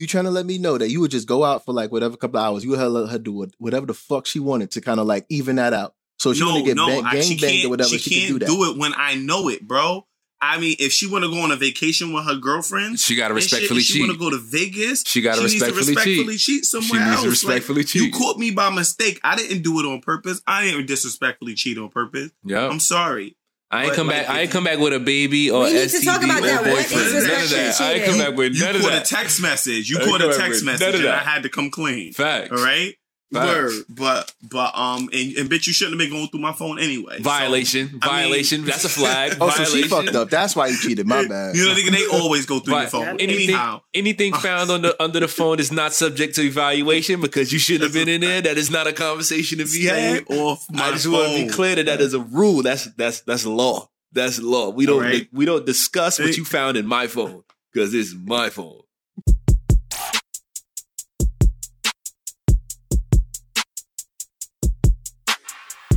You trying to let me know that you would just go out for like whatever couple hours. You would let her do whatever the fuck she wanted to kind of like even that out. So she no, want to get no, bang, gang banged or whatever. She, She, can't can do that. do it when I know it, bro. I mean, if she want to go on a vacation with her girlfriends, She gotta respectfully if she cheat. want to go to Vegas. She gotta respectfully respectfully cheat. cheat somewhere She needs else. to respectfully Like, cheat. You caught me by mistake. I didn't do it on purpose. I didn't disrespectfully cheat on purpose. Yeah. I'm sorry. I ain't But, come like, back. I ain't come back with a baby or We need to talk about that. What boyfriend. is None of respectfully that. I ain't come back with You none of that. You caught a text message. You I ain't caught a text with none message, of and I had to come clean. Facts. All right. Facts. Word, but but um, and, and bitch, you shouldn't have been going through my phone anyway. So, Violation. I mean- Violation. That's a flag. Oh, so she fucked up. That's why you cheated. My bad. You know, nigga, they always go through your phone. Anything, Anyhow, anything found on the under the phone is not subject to evaluation because you shouldn't have been in there. That is not a conversation to be stay had. off my I just phone. want to be clear that that is a rule. That's that's that's law. That's law. We don't Alright. we don't discuss what you found in my phone because it's my phone.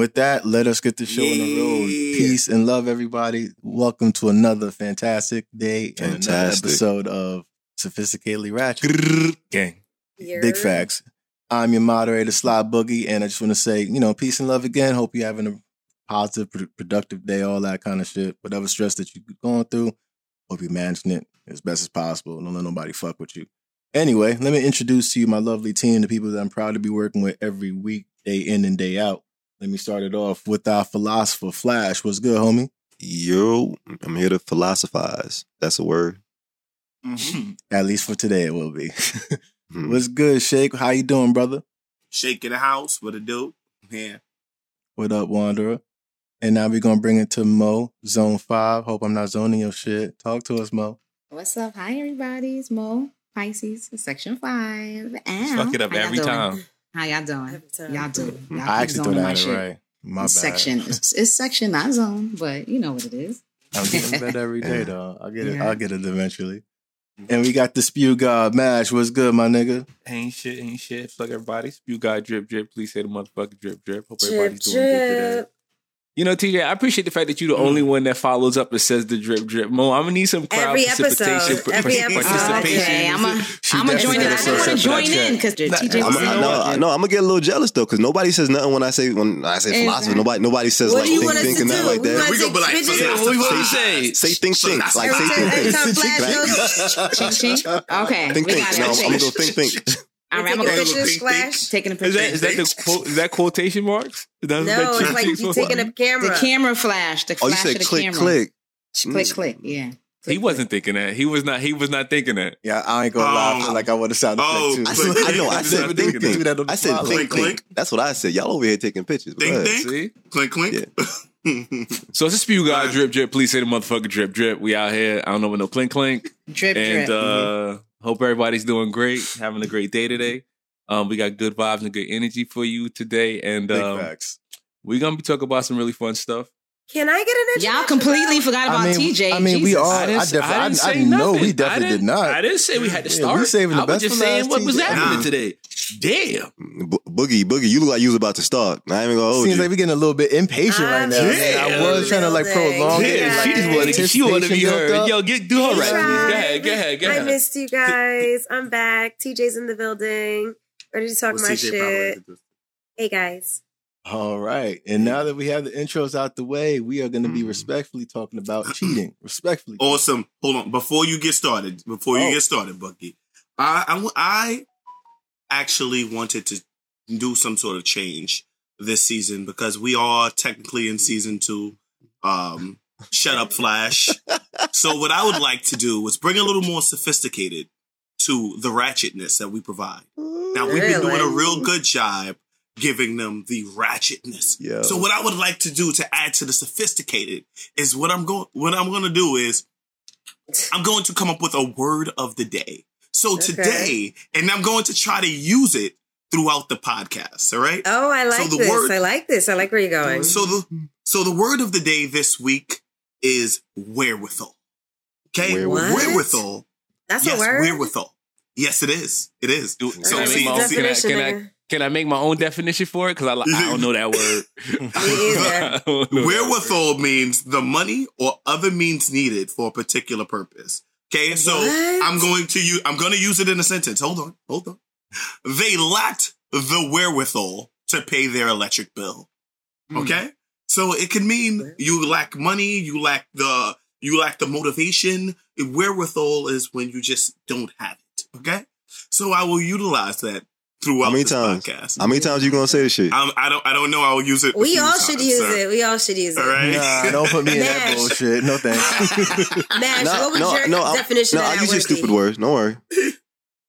With that, let us get the show on the road. Peace and love, everybody. Welcome to another fantastic day and another Fantastic. episode of Sophisticatedly Ratchet. Gang. Big facts. I'm your moderator, Sly Boogie, and I just want to say, you know, peace and love again. Hope you're having a positive, pro- productive day, all that kind of shit. Whatever stress that you're going through, hope you're managing it as best as possible. Don't let nobody fuck with you. Anyway, let me introduce to you my lovely team, the people that I'm proud to be working with every week, day in and day out. Let me start it off with our philosopher, Flash. What's good, homie? Yo, I'm here to philosophize. That's a word. Mhm. At least for today, it will be. Hmm. What's good, Shake? How you doing, brother? Shake in the house. What a do? Yeah. What up, Wanderer? And now we're gonna bring it to Mo, Zone Five. Hope I'm not zoning your shit. Talk to us, Mo. What's up? Hi, everybody. It's Mo, Pisces, Section 5. Just fuck it up How every doing? time. How y'all doing? Y'all doing? Y'all I keep actually thought zoning I my had it right. My bad. Section. It's, it's section, not zone, but you know what it is. I'm getting better every day, though. I'll get it. Yeah. I'll get it eventually. And we got the spew god Mash. What's good, my nigga? Ain't shit, ain't shit. Fuck everybody. Spew God drip drip. Please say the motherfucking drip drip. Hope Drip, everybody's doing good today. Drip. You know, TJ, I appreciate the fact that you're the mm. only one that follows up and says the drip drip. Mo, I'm gonna need some crowd Every participation. episode. Every episode. participation. Okay, I'm I'm gonna join in. I got didn't want to join in because TJ I'm, was you know I, no, what? no, I'm gonna get a little jealous though, because nobody says nothing when I say when I say Exactly. philosophy. Nobody, nobody says What like do think, think, and that like that. We gonna be like, Bitches. What we say? Say think, think, like say Every think, think. Flash Right? goes, Ching, ching. Okay, Think, we think. got it. I'm gonna go think, think. All right, I'm taking gonna go- pictures, Think, Flash. taking a picture. Is that is that the quote? Is that quotation marks? That, No, that it's like you sheet? taking a camera. The camera flash. The Oh, you flash said of the click, camera. click. Click, mm. click. Yeah. He wasn't thinking that. He was not. He was not thinking that. Yeah, I ain't gonna lie. I feel oh. like I want to sound Oh, effect I, too. said, I know. I Click, said click, think, click, think. that I said fly. think, think. That's what I said. Y'all over here taking pictures. Go Think, think. See. Clink, clink. So it's a spew guy Right. drip drip. Please say the motherfucking drip drip. We out here. I don't know what no clink clink. Drip, and drip. uh hope everybody's doing great, having a great day today. Um, we got good vibes and good energy for you today, and Big um, facts. we're gonna be talking about some really fun stuff. Can I get an introduction? Y'all completely forgot about I mean, TJ. I mean, we all. I, didn't- definitely. I, didn't I, say know we nothing. definitely I did didn't- I didn't say we had to Yeah, start. we saving the I best was just for saying last, what was TJ. happening Nah. today. Damn. Bo- Boogie, Boogie, you look like you was about to start. I ain't even gonna hold Seems you. like we're getting a little bit impatient right I'm now. Yeah. I was trying to like prolong it. Yeah, she just wanted to, she wanted to be heard. up. Yo, get do her Hey, right, please. Go ahead, go ahead, go ahead. I missed you guys. I'm back. TJ's in the building. Ready to talk What's my CJ shit. Hey guys. All right. And now that we have the intros out the way, we are going to be Mm. respectfully talking about cheating. Respectfully. Awesome. Hold on. Before you get started, before you Oh. get started, Bucky, i i actually wanted to do some sort of change this season because we are technically in season two. Um, shut up, Flash. so what I would like to do is bring a little more sophisticated to the ratchetness that we provide. Now we've been doing a real good job giving them the ratchetness. Yo. So what I would like to do to add to the sophisticated is what I'm going what I'm going to do is I'm going to come up with a word of the day. So Okay. today, and I'm going to try to use it throughout the podcast. All right. Oh, I like the this. word- I like this. I like where you're going. So the so the word of the day this week is wherewithal. Okay, What? wherewithal. That's yes, a word. wherewithal. Yes, it is. It is. Do- So can, see, make my own, see- can, I, Definition, can, I, nigga. Can I make my own definition for it? Because I, I don't know that word. either. I don't that Wherewithal means the money or other means needed for a particular purpose. Okay, so What? I'm going to use I'm going to use it in a sentence. Hold on, hold on. They lacked the wherewithal to pay their electric bill. Hmm. Okay, so it can mean you lack money, you lack the you lack the motivation. Wherewithal is when you just don't have it. Okay, so I will utilize that throughout How many this times? podcast. How many times you gonna say this shit? I'm, I don't I don't know. I will use it. We few all times, should use sir. it. We all should use it. All right. Nah, don't put me in that bullshit. No thanks. Mash, No, what would no, your no, I'll- definition No, of I'll use your stupid words. Don't worry.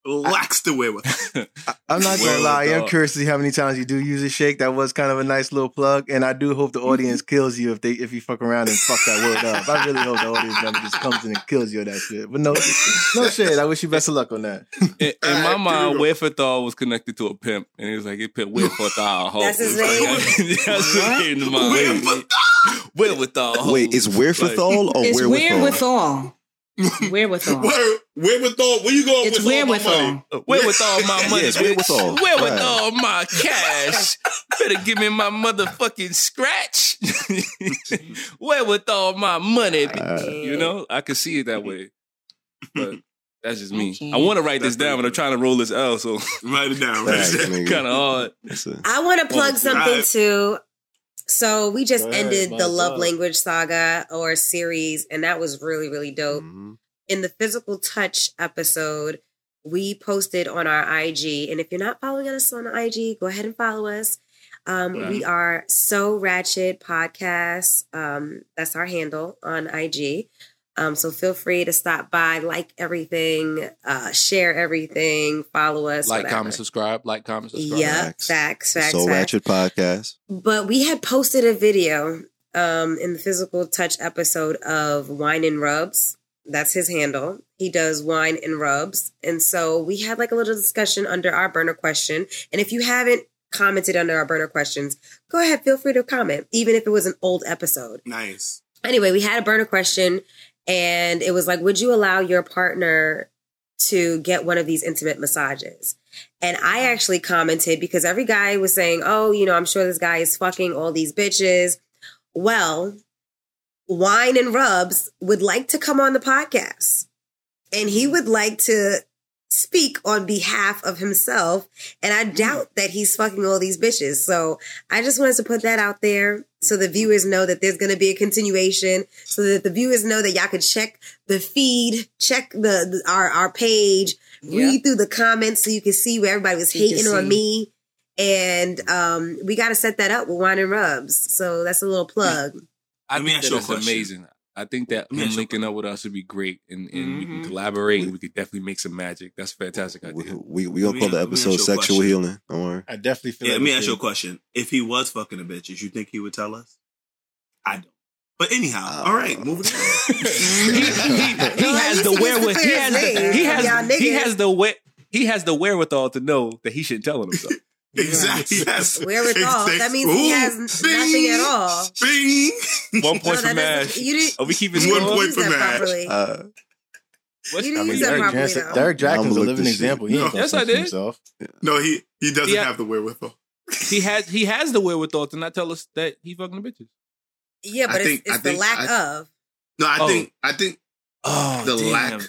Lacks the wherewithal. I'm not gonna lie. I'm curious to see how many times you do use a shake. That was kind of a nice little plug, and I do hope the mm-hmm. audience kills you if they if you fuck around and fuck that word up. I really hope the audience member just comes in and kills you of that shit. But no, no shade. I wish you best of luck on that. In, in my Alright, mind, here we wherewithal was connected to a pimp, and he was like, "It pimp wherewithal." ho." That's his name? That's what came to mind. Wherewithal. Wherewithal. ho. Wait, it's wherewithal or It's wherewithal? wherewithal. Wherewithal. Where, wherewithal? Where you going It's with all my wherewithal. money? Wherewithal my money. Yes, bitch. wherewithal. Wherewithal my cash. Better give me my motherfucking scratch. wherewithal my money. Uh, you know, I can see it that way. But that's just me. Okay. I want to write this down, but I'm trying to roll this L, so Write it down. Write Facts, it down. nigga. kind of hard. That's a- I want to plug something right. too. So we just ahead, ended the Love. Language Saga or series, and that was really, really dope. Mhm. In the Physical Touch episode, we posted on our IG, and if you're not following us on IG, go ahead and follow us. Um, We are So Ratchet Podcast. Um, that's our handle on IG. Um, so feel free to stop by, like everything, uh, share everything, follow us. Like, whatever. comment, subscribe. Like, comment, subscribe. Yep, Facts. facts, facts, Soul facts. Ratchet Podcast. But we had posted a video um, in the physical touch episode of Wine and Rubs. That's his handle. He does wine and rubs. And so we had like a little discussion under our burner question. And if you haven't commented under our burner questions, go ahead, feel free to comment, even if it was an old episode. Nice. Anyway, we had a burner question and it was like, would you allow your partner to get one of these intimate massages? And I actually commented because every guy was saying, oh, you know, I'm sure this guy is fucking all these bitches. Well, Wine and Rubs would like to come on the podcast and he would like to speak on behalf of himself. And I doubt that he's fucking all these bitches. So I just wanted to put that out there so the viewers know that there's going to be a continuation so that the viewers know that y'all can check the feed, check the, the- our, our page, read through the comments so you can see where everybody was You hating on me. And um, we got to set that up with Wine and Rubs. So that's a little plug. I Let me think ask that you a that's question. amazing. I think that Let him ask linking up with us would be great, and, and we can Mhm. collaborate, and we could definitely make some magic. That's a fantastic We, idea. we, we Let gonna call the let me ask episode Sexual question. Healing. Don't worry. I definitely feel. Yeah, like let me ask you a question. If he was fucking the bitches, you think he would tell us? I don't. But anyhow, Uh, all right, moving on. he, he, he has the he wherewithal. to He has the, he has he has the where he has the wherewithal to know that he shouldn't tell on himself. Exactly. Yes. Wherewithal. Exact- That means he Ooh, has nothing at all. Bing. One point No, for that Mash. You didn't. Are we keeping One didn't score? point for that Mash. properly. Uh, What's- You I didn't mean, use that Derek, properly Jansen. Derek Jackson's a living example. He ain't No. Yes, I did. himself. No, he he doesn't Yeah. have the wherewithal. he has he has the wherewithal to not tell us that he fucking the bitches. Yeah, I but think- it's, I it's the think- lack I- of. No, I Oh. think I think Oh, The lack.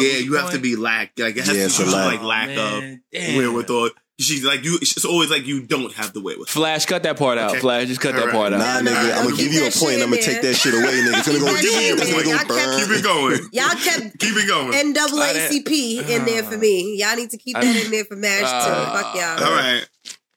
yeah, you have to be lack. Like it has Yeah, to be a lack. like lack of wherewithal. She's like you. It's always like you don't have the wherewithal. Flash, cut that part out. Okay. Flash, just cut All that right. part out. nah, No, no, nigga, no, I'm gonna give you a point. and I'm gonna take that shit away, nigga. It's gonna go. that It's gonna go Y'all kept- Keep it going. Y'all kept Keep it going. NAACP in there for me. Y'all need to keep that in there for Mash too. Uh, Fuck y'all. All right.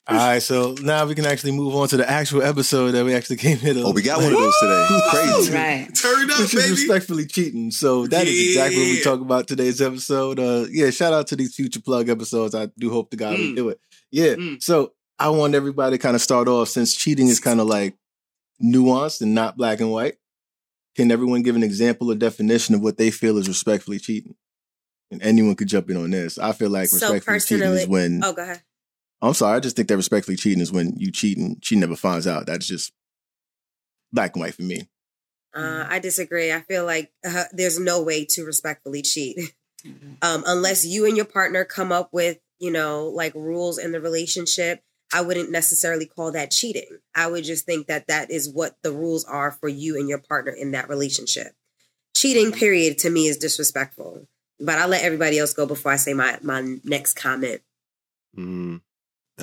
All right, so now we can actually move on to the actual episode that we actually came here to. Oh, we got one of those today. Crazy. Right. Turn up, Which is baby. respectfully cheating. So that is exactly what we talk about today's episode. Uh, yeah, shout out to these future plug episodes. I do hope to God we Mm. do it. Yeah. Mm. So I want everybody to kind of start off since cheating is kind of like nuanced and not black and white. Can everyone give an example or definition of what they feel is respectfully cheating? And anyone could jump in on this. I feel like So respectfully cheating is when oh, go ahead. I'm sorry, I just think that respectfully cheating is when you cheat and she never finds out. That's just black and white for me. Uh, I disagree. I feel like uh, there's no way to respectfully cheat um, unless you and your partner come up with, you know, like rules in the relationship. I wouldn't necessarily call that cheating. I would just think that that is what the rules are for you and your partner in that relationship. Cheating, period, to me is disrespectful. But I'll let everybody else go before I say my my next comment. Mm.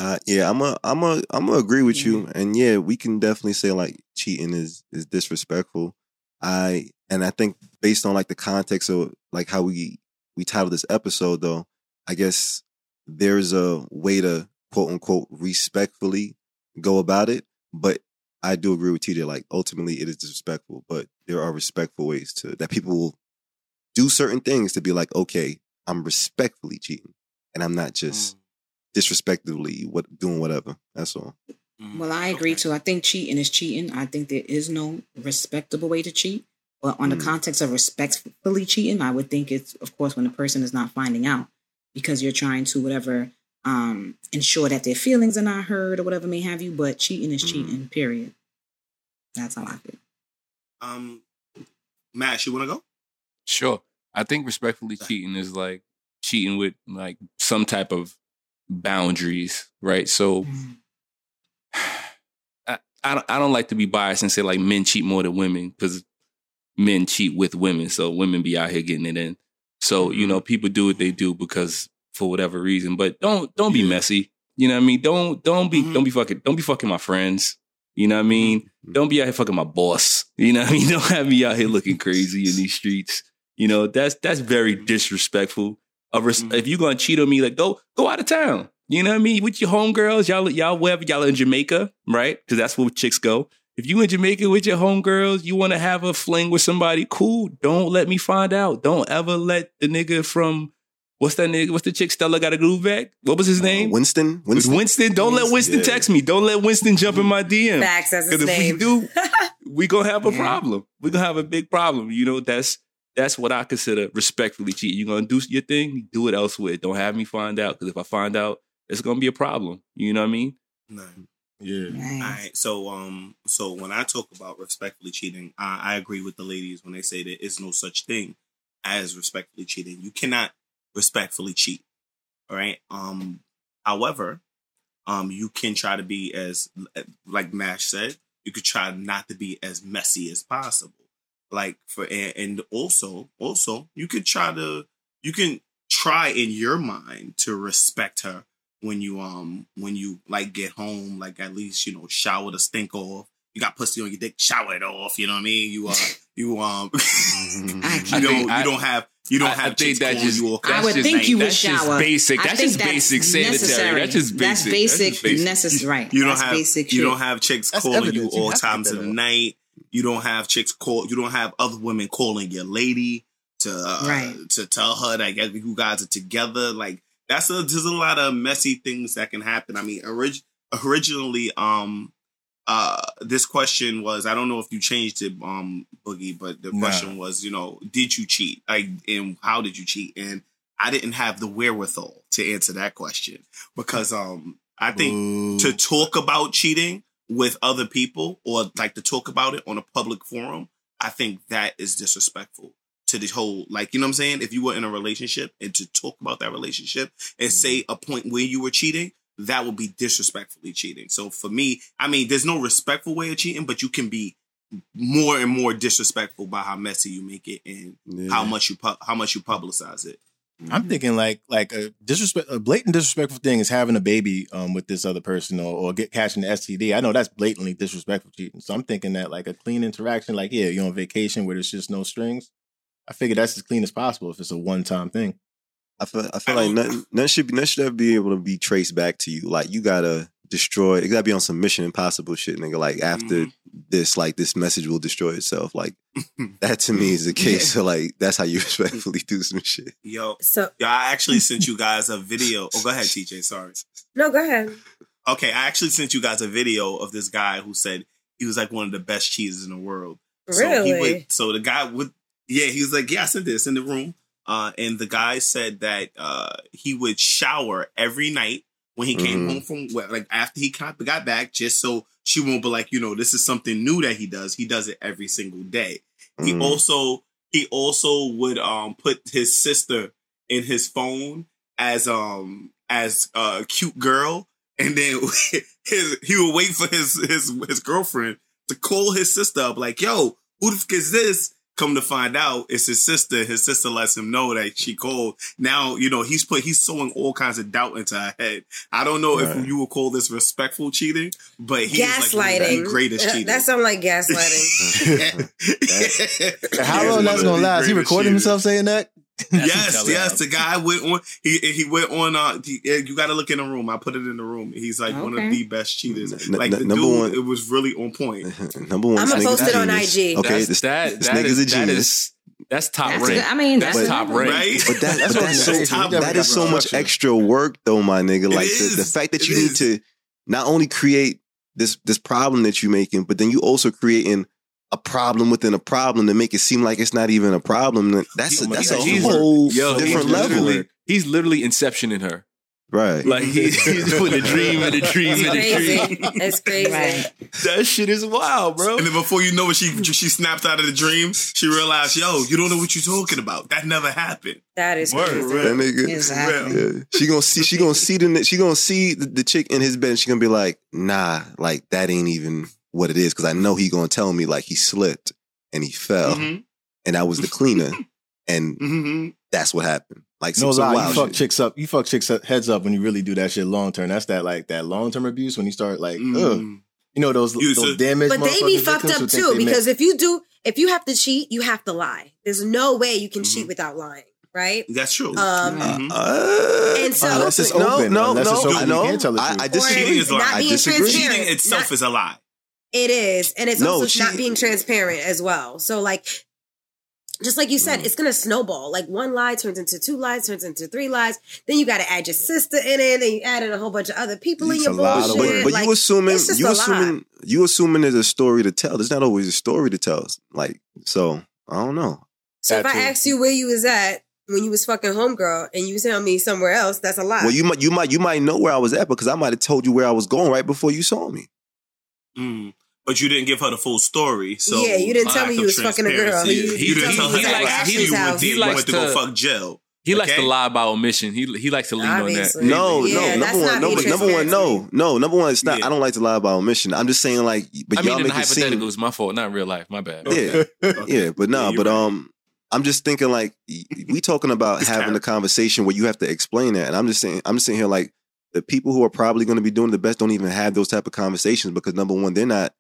Uh, yeah, I'm a, I'm a, I'm gonna agree with you, and yeah, we can definitely say like cheating is is disrespectful. I and I think based on like the context of like how we we titled this episode, though, I guess there's a way to quote unquote respectfully go about it, but I do agree with TJ. Like ultimately, it is disrespectful, but there are respectful ways to that people will do certain things to be like, okay, I'm respectfully cheating, and I'm not just disrespectfully what doing whatever. That's all. Well, I agree too. I think cheating is cheating. I think there is no respectable way to cheat. But on the Mm. context of respectfully cheating, I would think it's, of course, when the person is not finding out because you're trying to whatever um, ensure that their feelings are not hurt or whatever may have you. But cheating is cheating. Period. That's how I feel. Um, Mash, you want to go? Sure. I think respectfully cheating is like cheating with like some type of boundaries, right? So mm-hmm. I, I don't I don't like to be biased and say like men cheat more than women because men cheat with women, so women be out here getting it in. So you mm-hmm. know people do what they do because for whatever reason, but don't don't be messy. You know what I mean? Don't don't be mm-hmm. don't be fucking don't be fucking my friends. You know what I mean? Don't be out here fucking my boss. You know what I mean? Don't have me out here looking crazy in these streets. You know that's that's very disrespectful. A res- mm-hmm. If you're gonna cheat on me, like go go out of town. You know what I mean? With your homegirls, y'all y'all wherever y'all in Jamaica, right? Because that's where chicks go. If you in Jamaica with your homegirls, you want to have a fling with somebody, cool. Don't let me find out. Don't ever let the nigga from what's that nigga? What's the chick Stella got a groove back? What was his uh, name? Winston. Winston. Winston. Don't let Winston Yeah. text me. Don't let Winston jump in my DM. Facts, that's his Because if name. we do, we gonna have a problem. We gonna have a big problem. You know, that's that's what I consider respectfully cheating. You're gonna do your thing, do it elsewhere. Don't have me find out. Because if I find out, it's gonna be a problem. You know what I mean? No. Yeah. All right. So um so when I talk about respectfully cheating, I, I agree with the ladies when they say there is no such thing as respectfully cheating. You cannot respectfully cheat. All right. Um however, um you can try to be as like Mash said, you could try not to be as messy as possible. Like for and, and also also you could try to you can try in your mind to respect her when you um when you like get home, like at least you know shower the stink off. You got pussy on your dick, shower it off. You know what I mean? You uh you um you I don't you don't have you don't I- I have think chicks that calling just- you off. I would just- think you would that's just shower. basic. That's think just basic sanitary. necessary. That's just That's basic. basic. That's just basic. necess- right. You don't That's have basic you shit. don't have chicks That's calling evidence. you You all have times of the night. You don't have chicks call. You don't have other women calling your lady to uh, Right. to tell her that you guys are together. Like that's a there's a lot of messy things that can happen. I mean, orig- originally, um, uh, this question was I don't know if you changed it, um, Boogie, but the Nah. question was, you know, did you cheat? Like, and how did you cheat? And I didn't have the wherewithal to answer that question because um I think to talk about cheating with other people or like to talk about it on a public forum, I think that is disrespectful to the whole like you know what I'm saying? If you were in a relationship and to talk about that relationship and say mm-hmm. a point where you were cheating, that would be disrespectfully cheating. So for me, I mean, there's no respectful way of cheating, but you can be more and more disrespectful by how messy you make it and how much you pu- how much you publicize it. I'm thinking like like a disrespect, a blatant disrespectful thing is having a baby um with this other person or, or get catching the STD. I know that's blatantly disrespectful cheating. So I'm thinking that like a clean interaction, like yeah, you're on vacation where there's just no strings. I figure that's as clean as possible if it's a one time thing. I feel I feel like nothing, nothing should be nothing should ever be able to be traced back to you. Like you gotta destroy. It gotta be on some Mission Impossible shit, nigga. Like after this, like this message will destroy itself. Like that to me is the case. So like that's how you respectfully do some shit. Yo, so yeah, I actually sent you guys a video. Oh, go ahead, TJ. Sorry. No, go ahead. Okay, I actually sent you guys a video of this guy who said he was like one of the best cheeses in the world. So he Really? would, so the guy would, yeah, he was like, yeah, I sent this in the room. Uh, and the guy said that uh, he would shower every night when he came Mhm. home from like after he got got back, just so she won't be like, you know, this is something new that he does. He does it every single day. He Mhm. also he also would um put his sister in his phone as um as a cute girl, and then his he would wait for his his his girlfriend to call his sister up, like, "Yo, who the fuck is this?" Come to find out, it's his sister. His sister lets him know that she called. Now, you know, he's put he's sowing all kinds of doubt into her head. I don't know Right. if you would call this respectful cheating, but he is like gaslighting. the greatest cheating. That sounds like gaslighting. How long that's gonna last? He recorded himself saying that? yes, yes. The guy went on. He he went on. Uh, he, eh, you got to look in the room. I put it in the room. He's like one of the best cheaters. N- like n- the number dude, one- it was really on point. Number one, I'ma post it on. IG. Okay, That's- this, that- this that nigga's is- a genius. is- that's top That's rank. good. I mean, that's that's top rank. Right? But, that, That's but that's so saying. that is so much extra work, though, my nigga. Like the, the fact that It you need is. to not only create this this problem that you're making, but then you also creating a problem within a problem to make it seem like it's not even a problem. That's a, that's a He's- whole yo, he's different level, literally- He's literally inceptioning her. right? Like he, he's putting a dream and a dream It's and a dream. It's crazy. Right. That shit is wild, bro. And then before you know it, she she snapped out of the dream. She realized, yo, you don't know what you're talking about. That never happened. That is Word, crazy. real. That nigga. Exactly. Yeah. She gonna see. She gonna see the. She gonna see the, the chick in his bed. And she gonna be like, "Nah, like that ain't even what it is." Because I know he gonna tell me like he slipped and he fell, Mhm. and I was the cleaner, and Mhm. that's what happened. Like No some, some lie, wild you fuck shit. chicks up. You fuck chicks up, heads up when you really do that shit long term. That's that like that long term abuse when you start like, ugh. Mm. you know those You those damage. damaged. But they be fucked up too they make- because if you do, if you have to cheat, you have to lie. There's no way you can Mm-hmm. cheat without lying, right? That's true. Um, Mhm. Uh, And so- Unless it's no, open, no, unless no. it's open, I you know. can't tell the I, truth. I Or disagree. Cheating is not lying. I being disagree. transparent. Cheating itself Not- is a lie. It is, and it's No, also she- not being transparent as well. So, like, just like you said, it's gonna snowball. Like one lie turns into two lies, turns into three lies. Then you got to add your sister in it. Then you add in a whole bunch of other people in your a bullshit. But, but like, you assuming it's just you a assuming you assuming there's a story to tell. There's not always a story to tell. Like so, I don't know. so if that I asked you where you was at when you was fucking homegirl, and you tell me somewhere else, that's a lie. Well, you might you might you might know where I was at because I might have told you where I was going right before you saw me. Mm. But you didn't give her the full story. So Yeah, you didn't tell me you was fucking a girl. You- You, you didn't tell me her you that Ashley's after you went, He likes went to go fuck jail. He likes Okay? to lie by omission. He he likes to lean Obviously. on that. No, Yeah, no, number one, being number, number one, no, no, number one. It's not. Yeah. I don't like to lie about omission. I'm just saying, like, but I y'all in the make it seem, hypothetical, it's my fault, not real life. My bad. yeah, Okay. yeah, but no, Yeah, but right. um, I'm just thinking like we talking about having a conversation where you have to explain that, and I'm just saying, I'm just sitting here like the people who are probably going to be doing the best don't even have those type of conversations because number one, they're not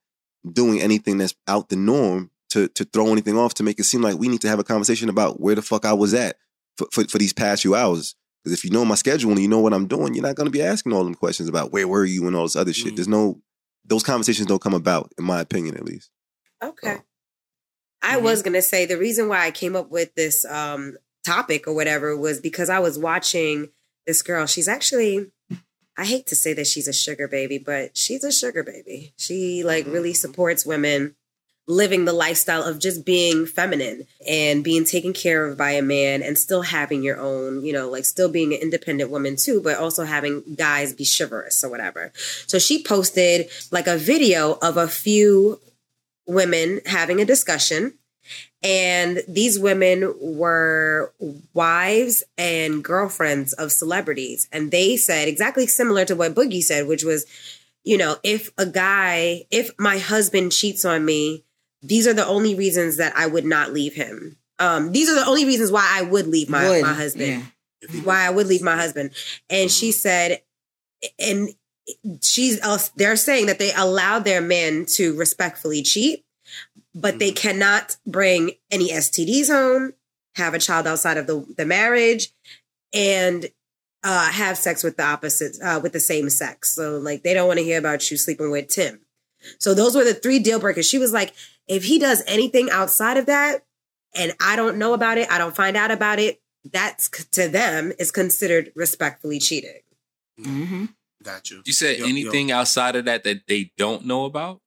doing anything that's out the norm to to throw anything off to make it seem like we need to have a conversation about where the fuck I was at for for, for these past few hours. Because if you know my schedule and you know what I'm doing, you're not going to be asking all them questions about where were you and all this other shit. Mhm. There's no those conversations don't come about, in my opinion, at least. Okay. Oh. I Mhm. was gonna say the reason why I came up with this um topic or whatever was because I was watching this girl. She's actually I hate to say that she's a sugar baby, but she's a sugar baby. She like mm-hmm. really supports women living the lifestyle of just being feminine and being taken care of by a man and still having your own, you know, like still being an independent woman too, but also having guys be chivalrous or whatever. So she posted like a video of a few women having a discussion. And these women were wives and girlfriends of celebrities. And they said exactly similar to what Boogie said, which was, you know, if a guy, if my husband cheats on me, these are the only reasons that I would not leave him. Um, these are the only reasons why I would leave my, Would, my husband yeah. why I would leave my husband. And she said, and she's uh, they're saying that they allow their men to respectfully cheat, but they cannot bring any STDs home, have a child outside of the, the marriage, and uh, have sex with the opposite uh, with the same sex. So like they don't want to hear about you sleeping with Tim. So those were the three deal breakers. She was like, if he does anything outside of that, and I don't know about it, I don't find out about it, that's to them is considered respectfully cheating. Mm-hmm. Got you. You said Yo- yo. anything outside of that that they don't know about?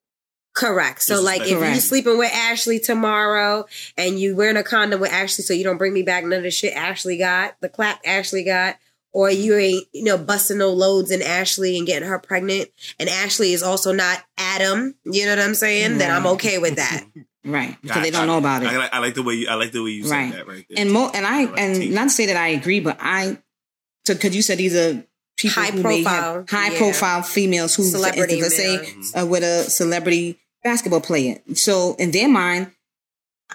Correct. So, like, if Correct. you sleeping with Ashley tomorrow and you wearing a condom with Ashley, so you don't bring me back none of the shit Ashley got, the clap Ashley got, or you ain't, you know, busting no loads in Ashley and getting her pregnant, and Ashley is also not Adam. You know what I'm saying? Then I'm okay with that. Right. Because they don't know about it. I, like- I like the way you. I like the way you right. said that right there. And mo and I and not to say that I agree, but I so because you said these are people high profile, have high yeah. profile females who, for Celebrity instance, let's say uh, with a celebrity basketball player. So in their mind,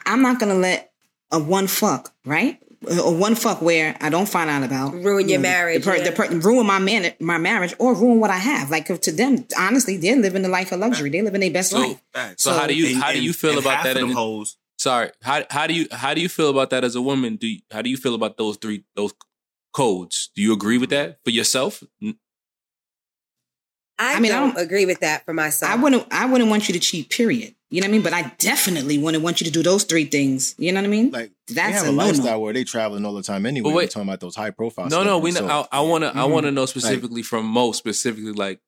I'm not gonna let a one fuck right. Or one fuck where I don't find out about Ruin your the- marriage, the, per- yeah. the per- ruin my man, my marriage, or ruin what I have. Like to them, honestly, they're living the life of luxury. They're living their best So, life. so, how do you And- how do you feel and about half that? of them in- hoes- Sorry, how how do you how do you feel about that as a woman? Do you, how do you feel about those three those codes? Do you agree with that for yourself? N- I, I mean, I don't, don't- agree with that for myself. I wouldn't I wouldn't want you to cheat, period. You know what I mean? But I definitely wouldn't want you to do those three things. You know what I mean? Like they that's have a a lifestyle where they traveling all the time anyway. But We're talking about those high profile. No, no, we. celebrities. Know, I, I want to. I mm-hmm. want to know specifically from Mo, specifically like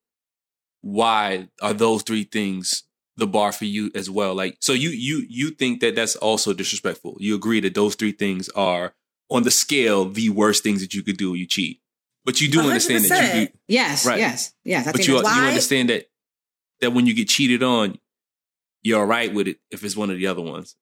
why are those three things the bar for you as well? Like, so you you you think that that's also disrespectful? You agree that those three things are on the scale the worst things that you could do? when You cheat, but you do understand that you. 100%. Yes, Right. yes, yes. I but think you that's- you Why- understand that that when you get cheated on, you're all right with it if it's one of the other ones.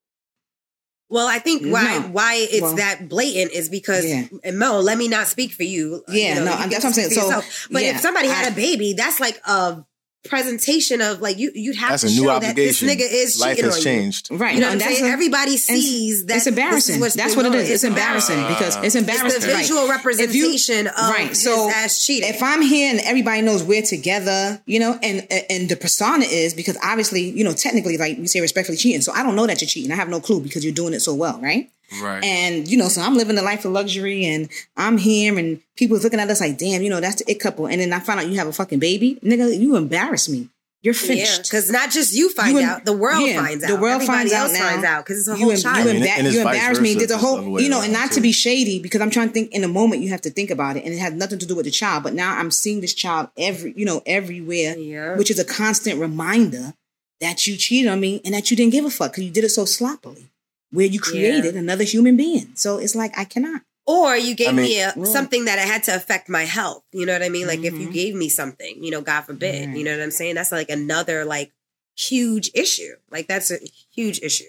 Well, I think why No. why it's Well, that blatant is because Yeah. and Mo, let me not speak for you. Yeah, You know, no, you can that's what I'm saying. So, yourself. but yeah, if somebody had I- a baby, that's like a presentation of like you you'd have That's to a new show that this nigga is Life cheating has on you. changed. right. You know no, what I'm saying? a- Everybody sees that it's embarrassing. This is That's what it is. It's on. embarrassing because it's It's embarrassing. the Right. visual representation of right. So ass cheating. if I'm here and everybody knows we're together, you know, and and the persona is because obviously, you know, technically, like we say, respectfully cheating. So I don't know that you're cheating. I have no clue because you're doing it so well, right? Right. And you know, so I'm living the life of luxury, and I'm here, and people's looking at us like, "Damn, you know, that's the it couple." And then I find out you have a fucking baby, nigga. You embarrass me. You're finished. because not just you find You em- out, the world yeah, finds out. The world Everybody finds out now. finds out because it's a you whole em- child. You, emba- and it's you embarrass me. versa, There's a it's the whole, you know, and around, not to be shady because I'm trying to think in the moment you have to think about it, and it has nothing to do with the child. But now I'm seeing this child every, you know, everywhere, Yeah. which is a constant reminder that you cheated on me and that you didn't give a fuck because you did it so sloppily, where you created another human being. So it's like I cannot. Or you gave I mean- me a, Well- something that it had to affect my health. You know what I mean? Like if you Mhm. gave me something, you know, God forbid, Right. you know what I'm saying? That's like another like huge issue. Like that's a huge issue.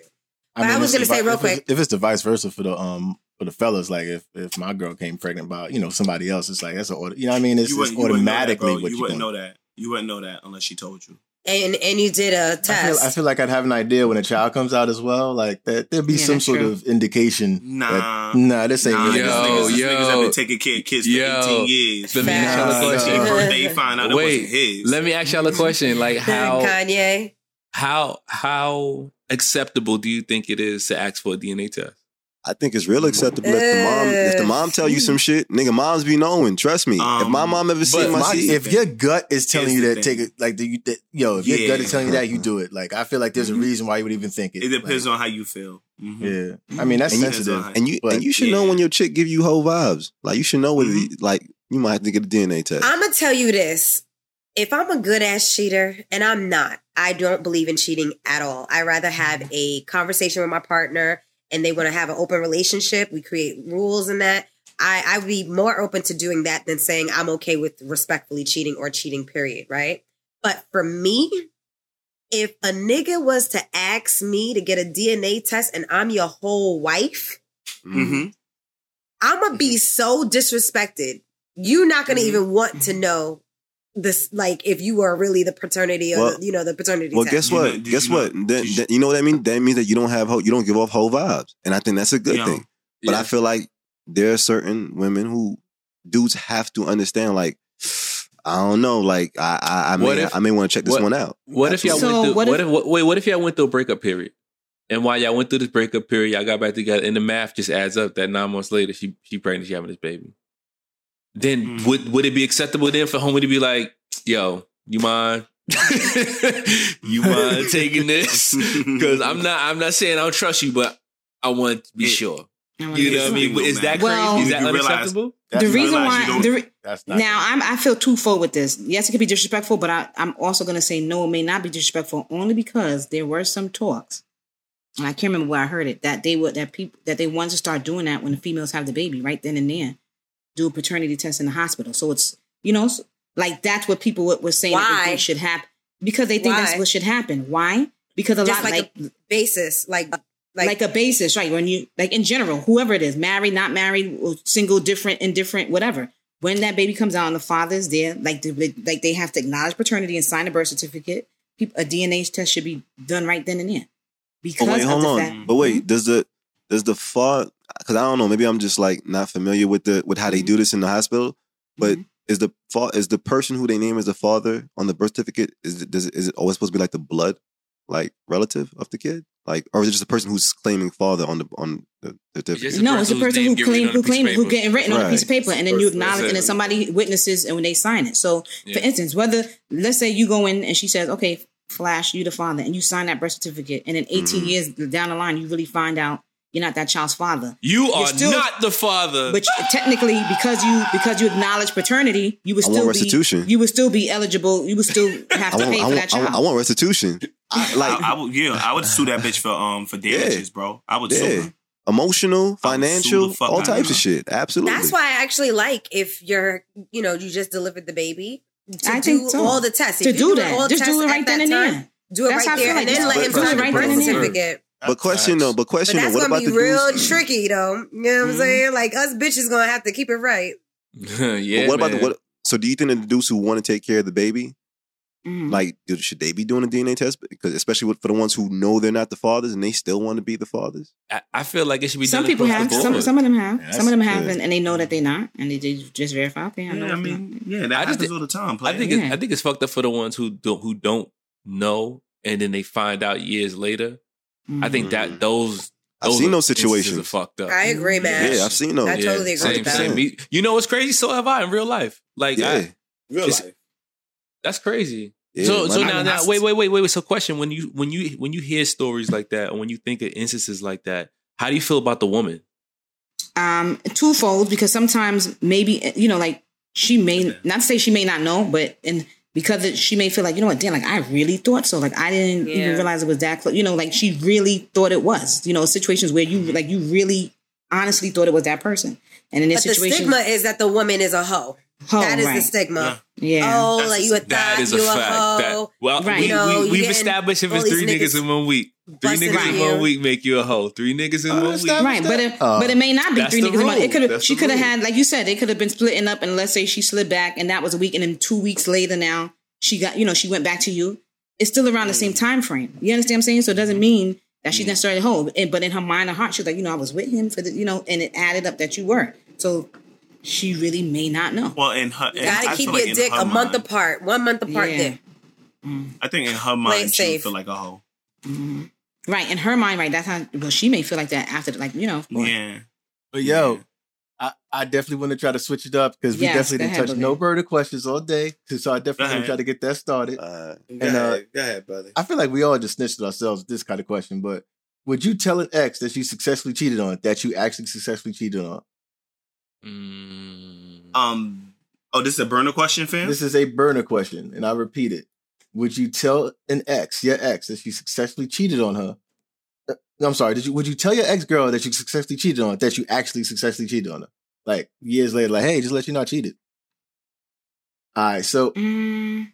But I was gonna say real if it's- quick- if it's the vice versa for the um for the fellas, like if if my girl came pregnant by you know somebody else, it's like that's a auto- you know what I mean? It's, you it's wouldn't, you wouldn't know that, automatically what you you wouldn't doing. know that. You wouldn't know that unless she told you. And and you did a test. feel, I feel like I'd have an idea when a child comes out as well. Like that, there'd be Yeah, some sort true. of indication. Nah. that, nah, this ain't Nah, really. Yo, these niggas, these yo. niggas have been taking care of kids for Yo. 18 years. Let me ask y'all a question. Their birthday, find out it Wait, wasn't his. let me ask y'all a question. Like how Kanye. how how acceptable do you think it is to ask for a DNA test? I think it's real acceptable if the mom if the mom tell you some shit, nigga. Moms be knowing. Trust me. if my Um, mom ever But seen my my- seed, if your gut is telling you that, thing. take it like the, you, that, yo. If your gut is telling you that, you do it. Like I feel like there's a reason why you would even think it. It depends Like, on how you feel. Mhm. Yeah, I mean that's And you- sensitive. and and you But- and you should know when your chick give you whole vibes. Like you should know whether Mhm. you- like you might have to get a DNA test. I'm gonna tell you this. If I'm a good ass cheater, and I'm not, I don't believe in cheating at all. I rather have a conversation with my partner and they want to have an open relationship. We create rules in that. I, I would be more open to doing that than saying I'm okay with respectfully cheating or cheating, period, right? But for me, if a nigga was to ask me to get a DNA test and I'm your whole wife, Mm-hmm. I'm gonna be so disrespected. You're not gonna Mm-hmm. even want to know this, like if you are really the paternity or Well- the, you know the paternity. Well, test. guess You what? know- guess you know- what? Then, you- then- you know what I mean? That means that you don't have whole, you don't give off whole vibes, and I think that's a good Yeah. thing. But Yeah. I feel like there are certain women who dudes have to understand. Like, I don't know. Like, I I, I may if- I may want to check this what- one out. What if y'all So went through? what What if- if, what, wait? What if y'all went through a breakup period? And while y'all went through this breakup period, y'all got back together, and the math just adds up that nine months later, she she pregnant, she having this baby. Then Mm. would would it be acceptable then for homie to be like, "Yo, you mind? you mind taking this? Because I'm not I'm not saying I don't trust you, but I want to be It- sure. You get know what I mean? Well, Is that Well- crazy? Is that unacceptable? The reason why the re- That's not now I'm I feel twofold with this. Yes, it could be disrespectful, but I, I'm also going to say no, it may not be disrespectful only because there were some talks, and I can't remember where I heard it that they would that people that they wanted to start doing that when the females have the baby right then and there, do a paternity test in the hospital. So it's you know like that's what people were, were saying that Why? they think should happen because they think that's what should happen. Why? Because a Just lot like, like a basis, like like, like, a basis, right? When you like in general, whoever it is, married, not married, single, different, indifferent, whatever. When that baby comes out and the father's there, like the, like they have to acknowledge paternity and sign a birth certificate. Peop- A DNA test should be done right then and there. Oh, because But wait, of hold the on. fact, But wait, mm-hmm. does the does the father? Because I don't know. Maybe I'm just like not familiar with the with how they do this in the hospital. But Mhm. is the fa- is the person who they name as the father on the birth certificate? Is it, does it, is it always supposed to be like the blood, like relative of the kid, like, or is it just the person who's claiming father on the on the certificate? just- the no, it's the person whose person name who claim who a piece claim who getting written on a piece of paper, and then you acknowledge, it. and then somebody witnesses, and when they sign it. So, for instance, whether let's say you go in and she says, "Okay, Flash, you the father," and you sign that birth certificate, and then 18 Mhm. years down the line, you really find out you're not that child's father. You You're are still- not the father. But technically, because you because you acknowledge paternity, you would I want still restitution. be you would still be eligible. You would still have to want, pay for want, that I want, child. I want restitution. I, like I, I would, yeah, I would sue that bitch for um for damages, bro. I would sue yeah, her. emotional, I would sue financial, all types of of shit. Absolutely. that's why I actually like if you're, you know, you just delivered the baby to I do think so. all the tests. To If do you that. all Just do it right that then and there. Do it That's right there, like and then just let do him it sign the right birth then and there. certificate. But question though, but question But though, that's what gonna about be the real dudes? tricky, though. You know what I'm saying? Like us bitches gonna have to keep it right. yeah, but what about the what? So do you think the dudes who want to take care of the baby, Mhm. like, dude, should they be doing a DNA test? Because especially for the ones who know they're not the fathers and they still want to be the fathers. I, I feel like it should be some done people have the some board. some of them have Yeah, some of them have that's- and, and they know that they're not and they, they just verify okay I know Yeah, I it's mean, not. yeah, that I just happens did- all the time. I think Yeah. it's, I think it's fucked up for the ones who don't who don't know and then they find out years later. I think that those I've those seen are those situations. Are fucked up. I agree, man. Yeah, I've seen those. I totally agree same, with that. same. Me- You know what's crazy? So have I in real life. Like, Yeah, I- Real life. that's crazy. yeah. so, so now, now, wait, wait, wait, wait, wait. So, question: When you, when you, when you hear stories like that, or when you think of instances like that, how do you feel about the woman? um twofold because sometimes maybe you know like she may not say she may not know but and because it, she may feel like you know what damn like i really thought so like i didn't Yeah. even realize it was that close you know like she really thought it was you know situations where you mm-hmm. like you really honestly thought it was that person and in this But the stigma is that the woman is a hoe. That is right. the stigma. yeah Oh, That's like a- you a That thot, is a you a fact. hoe. That, well, Right. we, You know, we, you we've established if all it's three niggas, niggas in one week, three busting niggas in one week make you a hoe. Three niggas in Oh, one that's week. Right, but it, Oh. but it may not be That's three niggas. in one- It could have she could have had like you said they could have been splitting up and let's say she slid back and that was a week and then two weeks later now she got you know she went back to you. It's still around the same mm. time frame. You understand what I'm saying? So it doesn't mean that she's mm. necessarily whole, And- but in her mind and heart she's like you know I was with him for the you know and it added up that you were. So she really may not know. Well, in her, You gotta I keep your like dick her a month apart, one month apart. Yeah. Dick. I think in her mind, she would feel like a hoe. Right in her mind, right? That's how. Well, she may feel like that after, like you know. of course. Yeah. But yo, I, I definitely want to try to switch it up because we Yes, definitely didn't ahead, touch Boogie. no burner questions all day. So I definitely want to try to get that started. Uh, And, uh, go ahead, brother. I feel like we all just snitched ourselves with this kind of question, but would you tell an ex that you successfully cheated on, that you actually successfully cheated on? Mm. Um. Oh, this is a burner question, fam. This is a burner question, and I repeat it. Would you tell an ex, your ex, that you successfully cheated on her? Uh, I'm sorry, did you would you tell your ex girl that you successfully cheated on her, that you actually successfully cheated on her? Like years later, like, hey, just let you know I cheated. All right, so Mm,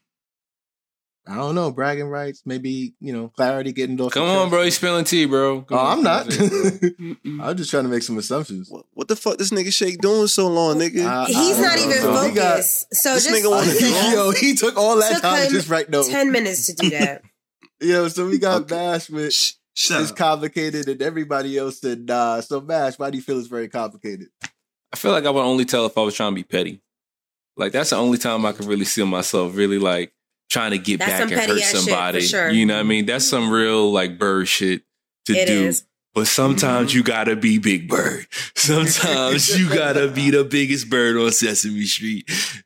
I don't know, bragging rights, maybe, you know, clarity getting off. Come on, bro. You spilling tea, bro. Come Oh, on, I'm not. I'm just trying to make some assumptions. what, what the fuck this nigga Shake doing so long, nigga? Uh, He's I not don't even know. So we got- focused. so this just nigga wanna listen. Yo, he took all that Took time him just right now. ten minutes to do that. Yo, so we got Okay. Bash with Shh, Shut it's up. complicated, and everybody else said nah. So Bash, why do you feel it's very complicated? I feel like I would only tell if I was trying to be petty. Like that's the only time I could really see myself really like trying to get That's back some and hurt ass shit, for somebody. sure. You know what I mean? That's some mm-hmm. real like bird shit to It do. is. But sometimes mm-hmm. you gotta be Big Bird. Sometimes you gotta be the biggest bird on Sesame Street. Yo,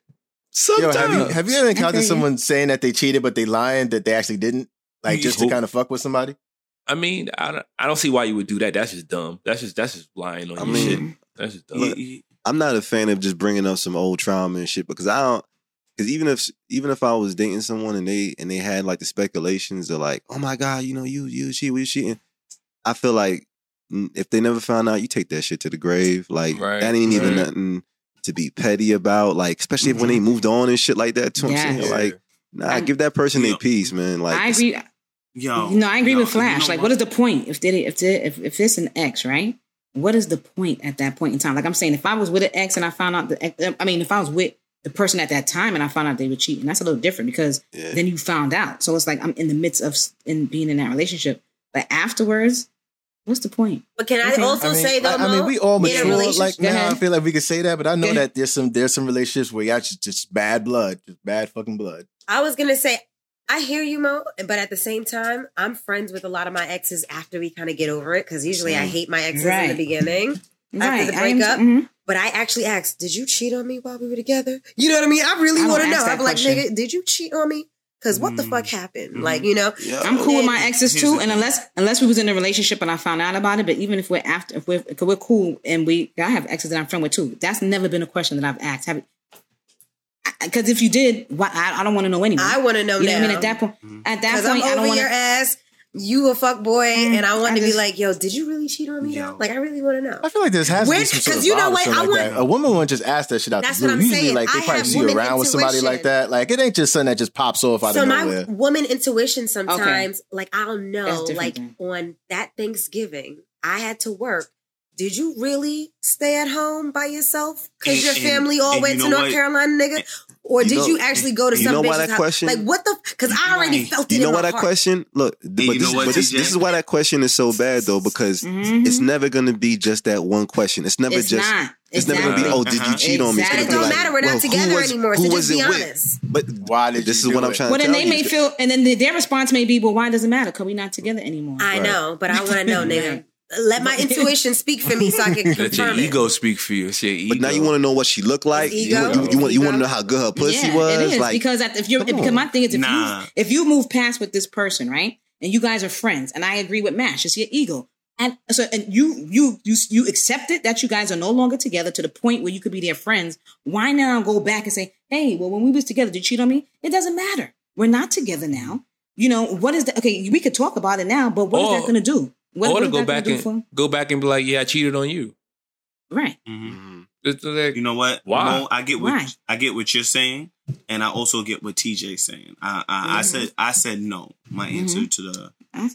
Sometimes. have you have you ever encountered someone saying that they cheated but they lying that they actually didn't? Like just to kind of fuck with somebody? I mean, I don't, I don't see why you would do that. That's just dumb. That's just that's just lying on I your mean, shit. That's just dumb. Look, I'm not a fan of just bringing up some old trauma and shit because I don't. Because even if even if I was dating someone and they and they had like the speculations of like, oh my god, you know, you you cheat, we cheating. I feel like if they never found out, you take that shit to the grave. Like Right, that ain't even nothing to be petty about. Like especially if when they mm-hmm. moved on and shit like that. Too. I'm saying like, nah, I- give that person their peace, man. Like I agree. Uh, yo, no, I agree yo, with you Flash. know like, what is the point if they, if they, if if it's an ex, right? What is the point at that point in time? Like I'm saying, if I was with an ex and I found out the, ex- I mean, if I was with the person at that time and I found out they were cheating, that's a little different because Yeah. then you found out. So it's like I'm in the midst of in being in that relationship, but afterwards, what's the point? But can I Okay. also I mean, say though, I, I mean, we all mature. Like Go now, I feel like we could say that, but I know that there's some there's some relationships where you actually just bad blood, just bad fucking blood. I was gonna say, I hear you, Mo, but at the same time, I'm friends with a lot of my exes after we kind of get over it because usually I hate my exes in the beginning Right. after the I am- breakup. mhm. But I actually asked, "Did you cheat on me while we were together?" You know what I mean? I really want to know. I'm like, question. "Nigga, did you cheat on me?" Because what the Mm. fuck happened? Mhm. Like, you know, Yeah. I'm cool with my exes too, and unless unless we was in a relationship and I found out about it, but even if we're after, if we're if we're cool and we, I have exes that I'm friend with too. That's never been a question that I've asked. Have because if you did, why, I, I don't want to know anyway. I want to know you know now. what I mean? At that point, at that point, I'm I don't want your to. ass. You a fuck boy, Mm, and I want I to be like, "Yo, did you really cheat on me?" Yo. though? Like, I really want to know. I feel like this has to Where- be some sort 'cause of you know what? I like want- that. A woman wouldn't just ask that shit out That's the what. I'm Usually, saying. like they I probably see you woman around with somebody like that. Like it ain't just something that just pops off out so of my woman intuition sometimes, like I'll That's know, like then. on that Thanksgiving, I had to work. Did you really stay at home by yourself because And- your and- family all and went you to North what? Carolina, nigga? Or You did know- you actually go to you some know why that house? question- Like what the? Because I already Right. felt it. You know in why my that heart. question? Look, but, you this, know what, but this, this is why that question is so bad though, because Mhm. it's never gonna be just that one question. It's never It's just. not. It's never gonna be, oh, did you cheat on me? It's gonna It be don't like, matter. We're not well, who together was- anymore, Who so was just be it with? But Why did this you is what do I'm it? trying Well, to Well, then tell they may feel, and then their response may be, "Well, why does it matter? Because we're not together anymore." I Right. know, but I want to know, nigga. Let my intuition speak for me so I can Let your it. ego speak for you. It's your ego. But now you want to know what she looked like. You, ego. want- you, you want you want to know how good her pussy yeah, was. It is like because at- if you're come because on. my thing is if Nah. you if you move past with this person, right, and you guys are friends, and I agree with Mash, it's your ego, and so and you you you you accepted that you guys are no longer together to the point where you could be their friends. Why now go back and say, hey, well, when we was together, did you cheat on me? It doesn't matter. We're not together now. You know what is that? Okay, we could talk about it now, but what is Or- that oh. going to do? What, or to go that gonna back and for- go back and be like, yeah, I cheated on you. right? Mhm. Mhm. It's like, You know what? Why? Mo, I get what Why? I get what you're saying, and I also get what TJ's saying. I I, I Mhm. said I said no. My answer to the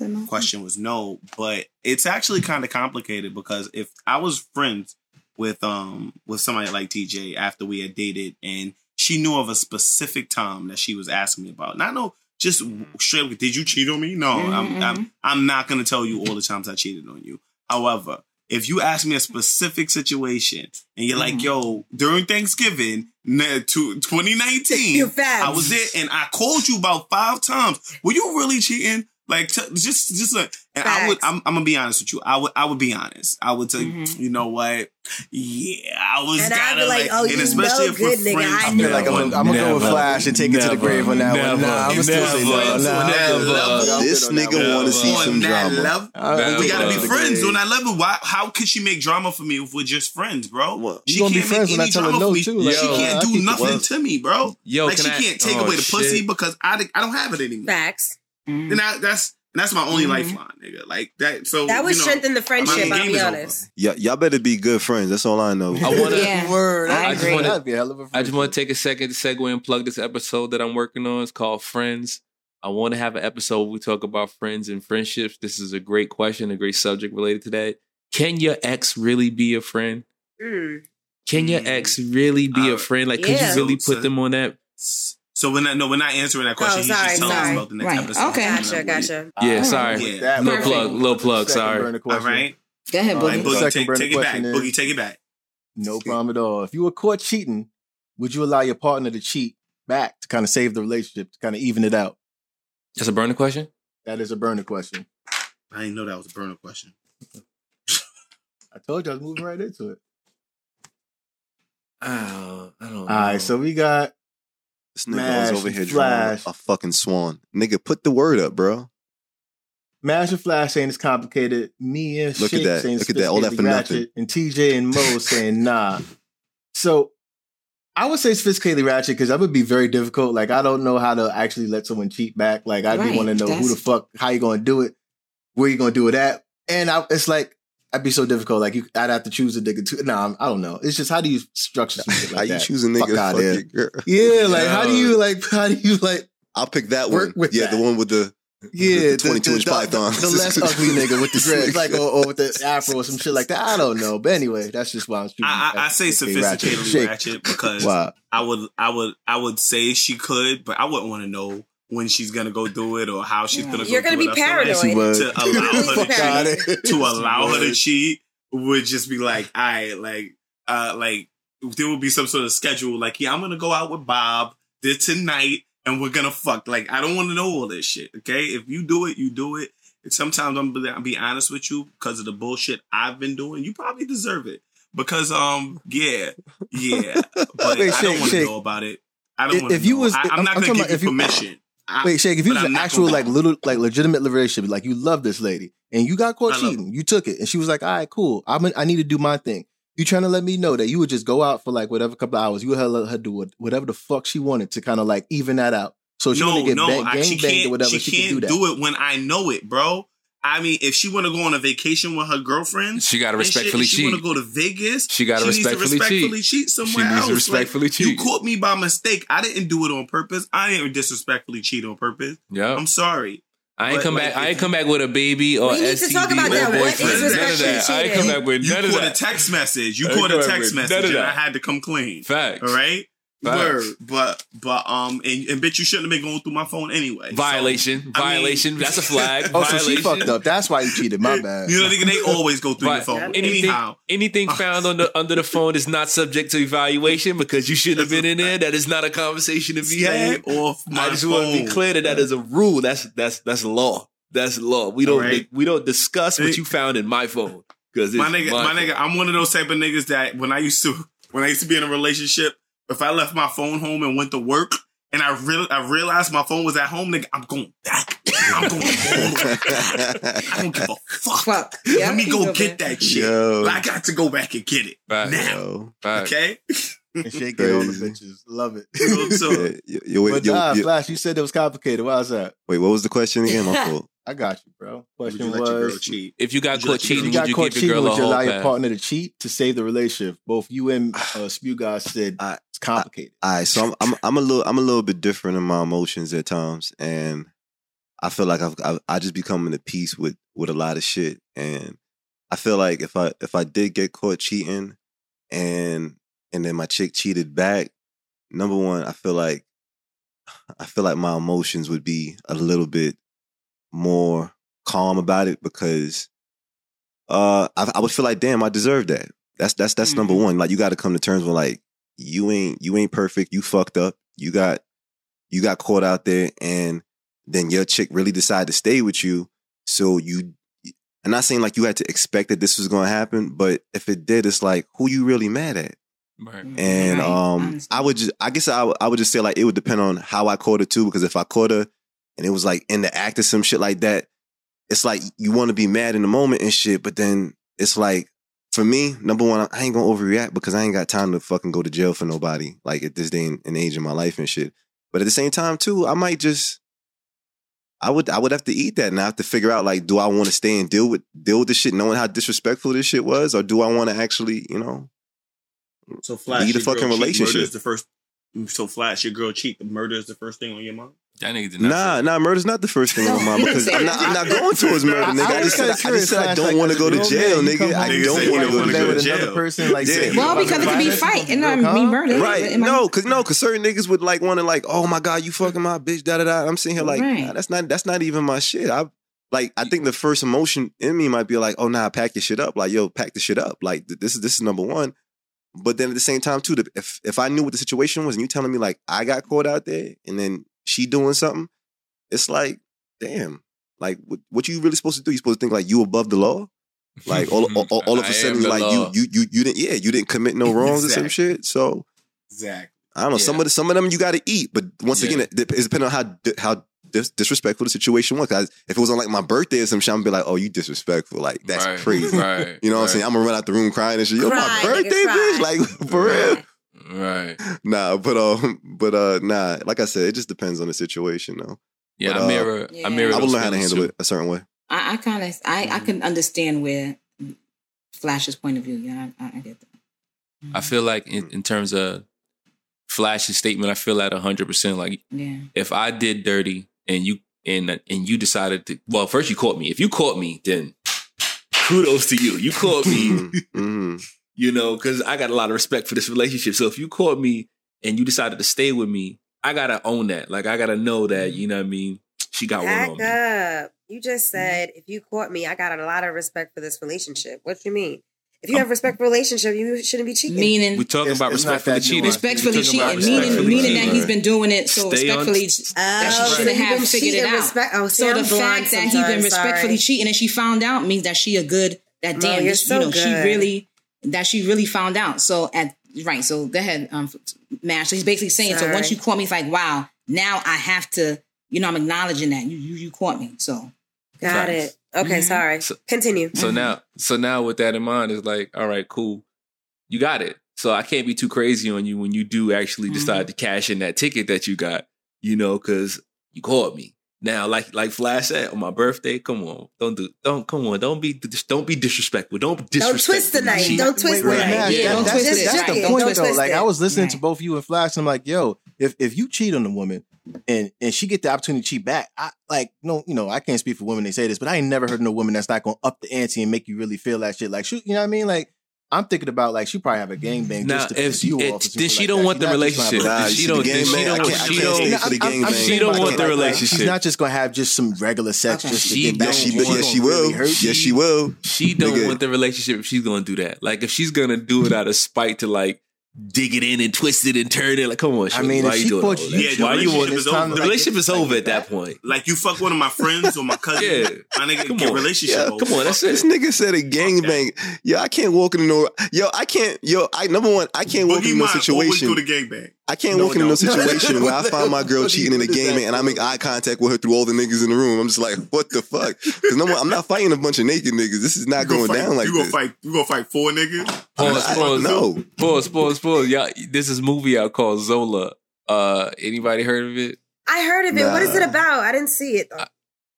no. question was no, but it's actually kind of complicated because if I was friends with um with somebody like TJ after we had dated and she knew of a specific time that she was asking me about, not no just straight up, did you cheat on me? No, I'm, Mhm, I'm I'm not gonna tell you all the times I cheated on you. However, if you ask me a specific situation and you're like, Mhm. yo, during Thanksgiving to 2019, You're. I was there and I called you about five times. Were you really cheating? Like t- just just like and I would I'm, I'm gonna be honest with you. I would I would be honest. I would tell you, Mhm. you know what? Yeah, I was And I'd be like, like, oh, and you especially know if we're good, nigga, friends. I I feel like I'm, gonna- I'm gonna go with Flash and take it to the grave on that one. never, Nah, I'm gonna still say no. never, Nah, I'm never. good. I'm good This nigga one. wanna see on some drama. level. Uh, we gotta be Never. friends on that level. Why? How could she make drama for me if we're just friends, bro? What? She can't make any tell her drama no, for me. too, like, she can't do keep nothing to me, bro. Yo, like she can't take oh, away the pussy because I, I don't have it anymore. Facts. Mhm. And I, that's and that's my only Mhm. lifeline, nigga. Like that. So That would you know, strengthen the friendship. I'll be is over. honest. Y- y'all better be good friends. That's all I know. I wanna- Yeah. Word. I That'd agree. be- That'd be a hell of a I just want to take a second to segue and plug this episode that I'm working on. It's called Friends. I want to have an episode where we talk about friends and friendships. This is a great question, a great subject related to that. Can your ex really be a friend? Mm. Can your Mm. ex really be a Uh, friend? Like, could yeah. you really put them on that? So we're not no, we're not answering that question. Oh, He's sorry, just telling us about the next Right. episode. Okay. Gotcha, gotcha. Yeah, All sorry. right. That Little one. plug, little plug. Sorry. burner All question. right. Go ahead, All All Boogie. right, Boogie, second take, burner take it back. question is- Boogie, take it back. No problem at all. If you were caught cheating, would you allow your partner to cheat back to kind of save the relationship, to kind of even it out? That's a burner question. That is a burner question. I didn't know that was a burner question. I told you I was moving right into it. Oh, I don't know. All right, so we got This nigga Smash, was over here drawing a fucking swan. Nigga, put the word up, bro. Master Flash saying it's complicated. Me and Look at Shake that. saying Look at that. All that for sophisticatedly ratchet, And TJ and Mo saying nah. So I would say sophisticatedly ratchet because that would be very difficult. Like I don't know how to actually let someone cheat back. Like I Right, do want to know who the fuck, how you going to do it, where you going to do it at, and I, it's like I'd be so difficult. Like you, I'd have to choose a nigga too. Nah, I'm- I don't know. It's just how do you structure some shit like How you that? choose a nigga? Fuck to outta fuck girl? Yeah, like how do you like how do you like I'll pick that Work one. with yeah, that. the one with the yeah the 22 inch the, python. the, the less ugly nigga with the dreads, like or, or with the afro or some shit like that. I don't know, but anyway, that's just why I'm shooting. I, I, I say sophisticatedly ratchet, because Wow. I would I would I would say she could, but I wouldn't want to know when she's gonna go do it or how she's gonna. You're go gonna do be it. I feel paranoid. like To allow her to cheat, to allow her to cheat would just be like, I like uh like there would be some sort of schedule. Like, yeah, I'm gonna go out with Bob this tonight and we're gonna fuck. Like, I don't want to know all this shit. Okay, if you do it, you do it. And sometimes I'm gonna be honest with you because of the bullshit I've been doing. You probably deserve it because um yeah yeah, but Wait, I Shake, don't want to know about it. I don't If- want to if you know. was- I, I'm- I'm not I'm gonna talking give about you if you- permission. I- Wait, Shake, if you was I'm an actual like little like legitimate relationship, like you love this lady and you got caught I cheating, you took it, and she was like, "All right, cool, I'm I need to do my thing." You trying to let me know that you would just go out for like whatever couple hours, you would let her do whatever the fuck she wanted to kind of like even that out. So she no, get no, bang, I, she banged or whatever, she, she, can't can do that. it when I know it, bro. I mean, if she want to go on a vacation with her girlfriend, She gotta and shit, respectfully if she want to go to Vegas. She gotta needs to respectfully respectfully cheat. cheat somewhere She needs else. to respectfully like, cheat. You caught me by mistake. I didn't do it on purpose. I didn't disrespectfully cheat on purpose. Yeah. I'm sorry. I ain't But, come like, back. I ain't come back with a baby or We need to talk about or that. What is boyfriend. None of respectfully that. I ain't come back with You none of caught a text message. You I ain't caught a text message, and I had to come clean. Facts. All right. Facts. Word, but but um, and, and bitch, you shouldn't have been going through my phone anyway. So, Violation. I mean- Violation. That's a flag. Oh, so she fucked up. That's why you cheated. My bad. You know, nigga, they always go through your phone. Anything, Anyhow, anything found on the under the phone is not subject to evaluation because you shouldn't have been in there. That is not a conversation to be stay had. off my I just phone. want to be clear that that is a rule. That's that's that's law. That's law. We don't Alright. we don't discuss what you found in my phone because My nigga, my nigga, I'm one of those type of niggas that when I used to when I used to be in a relationship, if I left my phone home and went to work and I real I realized my phone was at home, nigga, I'm going back. I'm going all back. I don't give a fuck. Fuck. Yeah, Let me go go get back. that shit. Yo. I got to go back and get it Facts. now. Yo. Facts. Okay. And Shake get all the Crazy. bitches. Love it. So, Yeah, yo, yo, wait, but yo, nah, yo- Flash, you said it was complicated. Why is that? wait, what was the question again? My fault. I got you, bro. would you Question let your girl was: cheat? If you got Would you caught let your If cheating, you would got you caught give your cheating, girl a would you whole allow your pass? partner to cheat to save the relationship? Both you and uh, Spew guys said I- it's complicated. All right, so I'm, I'm I'm a little I'm a little bit different in my emotions at times, and I feel like I've, I've I just becoming at peace with with a lot of shit, and I feel like if I if I did get caught cheating, and and then my chick cheated back, number one, I feel like I feel like my emotions would be a little bit more calm about it because uh I, I would feel like damn I deserve that. That's that's that's number one. Like you got to come to terms with like you ain't you ain't perfect. You fucked up. You got you got caught out there, and then your chick really decided to stay with you. So you, I'm not saying like you had to expect that this was going to happen, but if it did, it's like who you really mad at. Right. And Right. I um, understand. I would just, I guess I would, I would just say like it would depend on how I caught her too, because if I caught her and it was like in the act or some shit like that, it's like you want to be mad in the moment and shit, but then it's like for me, number one, I ain't gonna overreact because I ain't got time to fucking go to jail for nobody. Like at this day and age in my life and shit. But at the same time too, I might just. I would I would have to eat that and I have to figure out like do I want to stay and deal with deal with this shit knowing how disrespectful this shit was or do I want to actually you know So flash. Lead a fucking relationship. The first. So flash. Your girl cheat. Murder is the first thing on your mind. That nigga did not. Nah, nah, murder's not the first thing on my mind because I'm not, I'm not going towards murder, nigga. I I, just said, kinda I just said I don't want to go to jail, nigga. I don't want to go wanna jail. to with another person like Yeah. Well, because it could be violence fight and real not be calm?" murder. Right. No, cause no, cause certain niggas would like want to like, oh my god, you fucking my bitch, da da da. I'm sitting here like, Right. nah, that's not that's not even my shit. I like I think the first emotion in me might be like, oh nah, pack your shit up. Like, yo, pack the shit up. Like this is this is number one. But then at the same time too, if if I knew what the situation was and you telling me like I got caught out there and then she doing something, it's like, damn. Like what, what you really supposed to do? You supposed to think like you above the law? Like all, all, all, all of a sudden, like law. you, you, you, you didn't, yeah, you didn't commit no wrongs or some shit. So Exactly. I don't know. Some of the, some of them you got to eat, but once Yeah. again, it, dep- it's depending on how how dis- disrespectful the situation was. 'Cause if it was on like my birthday or some shit, I'm be like, oh, you disrespectful. Like that's Right, crazy. right, You know what I'm saying? I'm gonna run out the room crying and shit. Yo, Cry, my birthday, bitch. Like for real. Right. Nah, but um, but uh, nah. Like I said, it just depends on the situation, though. Yeah, But, I uh, mirror. Yeah. I mirror. I would learn how to handle too. it a certain way. I, I kind of I, I can understand where Flash's point of view. Yeah, I, I get that. I feel like in, in terms of Flash's statement, I feel at hundred percent. Like Yeah. if I did dirty and you and and you decided to, well, first you caught me. If you caught me, then kudos to you. You caught me. Mm-hmm. you know, because I got a lot of respect for this relationship. So if you caught me and you decided to stay with me, I gotta own that. Like I gotta know that. Mm-hmm. You know what I mean? She got one on Back me. up. You just mm-hmm. said if you caught me, I got a lot of respect for this relationship. What you mean? If you have respect for relationship, you shouldn't be cheating. Meaning We talking about it's not respectfully cheating. nuanced. respectfully We cheating, meaning respectfully meaning that he's been doing it so Stay respectfully Oh, that she so shouldn't he have figured it out. respect- oh, see, so I'm the fact that he's been respectfully sorry. cheating and she found out means that she a good that No, damn you're this, so you know she really that she really found out. So at right, so go ahead, um, Mash. So he's basically saying so once you caught me, it's like wow, now I have to, you know, I'm acknowledging that you you you caught me. So Got Facts. it. Okay, Mhm. sorry. So- Continue. So now, so now with that in mind, it's like, all right, cool, you got it. So I can't be too crazy on you when you do actually decide to cash in that ticket that you got, you know, because you called me. Now, like like Flash said on my birthday, come on, don't do, don't come on, don't be don't be disrespectful, don't Don't twist the knife. Don't twist wait, the wait, knife. Mash, Yeah, that- don't that's, twist it. that's Right, the don't point twist though. it. Like I was listening to both you and Flash, and I'm like, yo, if if you cheat on a woman and and she get the opportunity to cheat back, I like no, you know, I can't speak for women. They say this, but I ain't never heard no woman that's not gonna up the ante and make you really feel that shit. Like, shoot, you know what I mean? Like. I'm thinking about like she probably have a gangbang Now, just to if piss you it- off. then she like don't that. want She's the relationship. Nah, She she don't- the gang she don't- I she don't- stay No, for the I'm- gang I'm bang. saying She don't want the relationship. She's not just gonna have just some regular sex Okay. just to get back. Yes, she, want- yes, she will. really Yes, she will. She don't want the relationship if she's gonna do that. Like if she's gonna do it out of spite to like dig it in and twist it and turn it. Like, come on, I mean, why if you she doing caught all you that? Yeah, the why you want relationship is time over. to, the like, relationship is like over at that. that point. Like you fuck one of my friends or my cousin. Yeah. My nigga Come get on. relationship Yeah, over. come on, that's Fuck it. This nigga said a gangbang. Yo, I can't walk into no. Yo, I can't. Yo, I number one, I can't walk in into no Mine always situation. do the gangbang. I can't No, walk into no. no situation where I find my girl What do you- cheating in a game and I make eye contact with her through all the niggas in the room. I'm just like, what the fuck? Because number one, I'm not fighting a bunch of naked niggas. This is not You gonna fight- down like you gonna this. fight. You gonna fight four niggas. Pause, I- pause, no. pause, pause, pause. Y'all, this is a movie out called Zola. Uh, anybody heard of it? I heard of it. What is it about? I didn't see it though.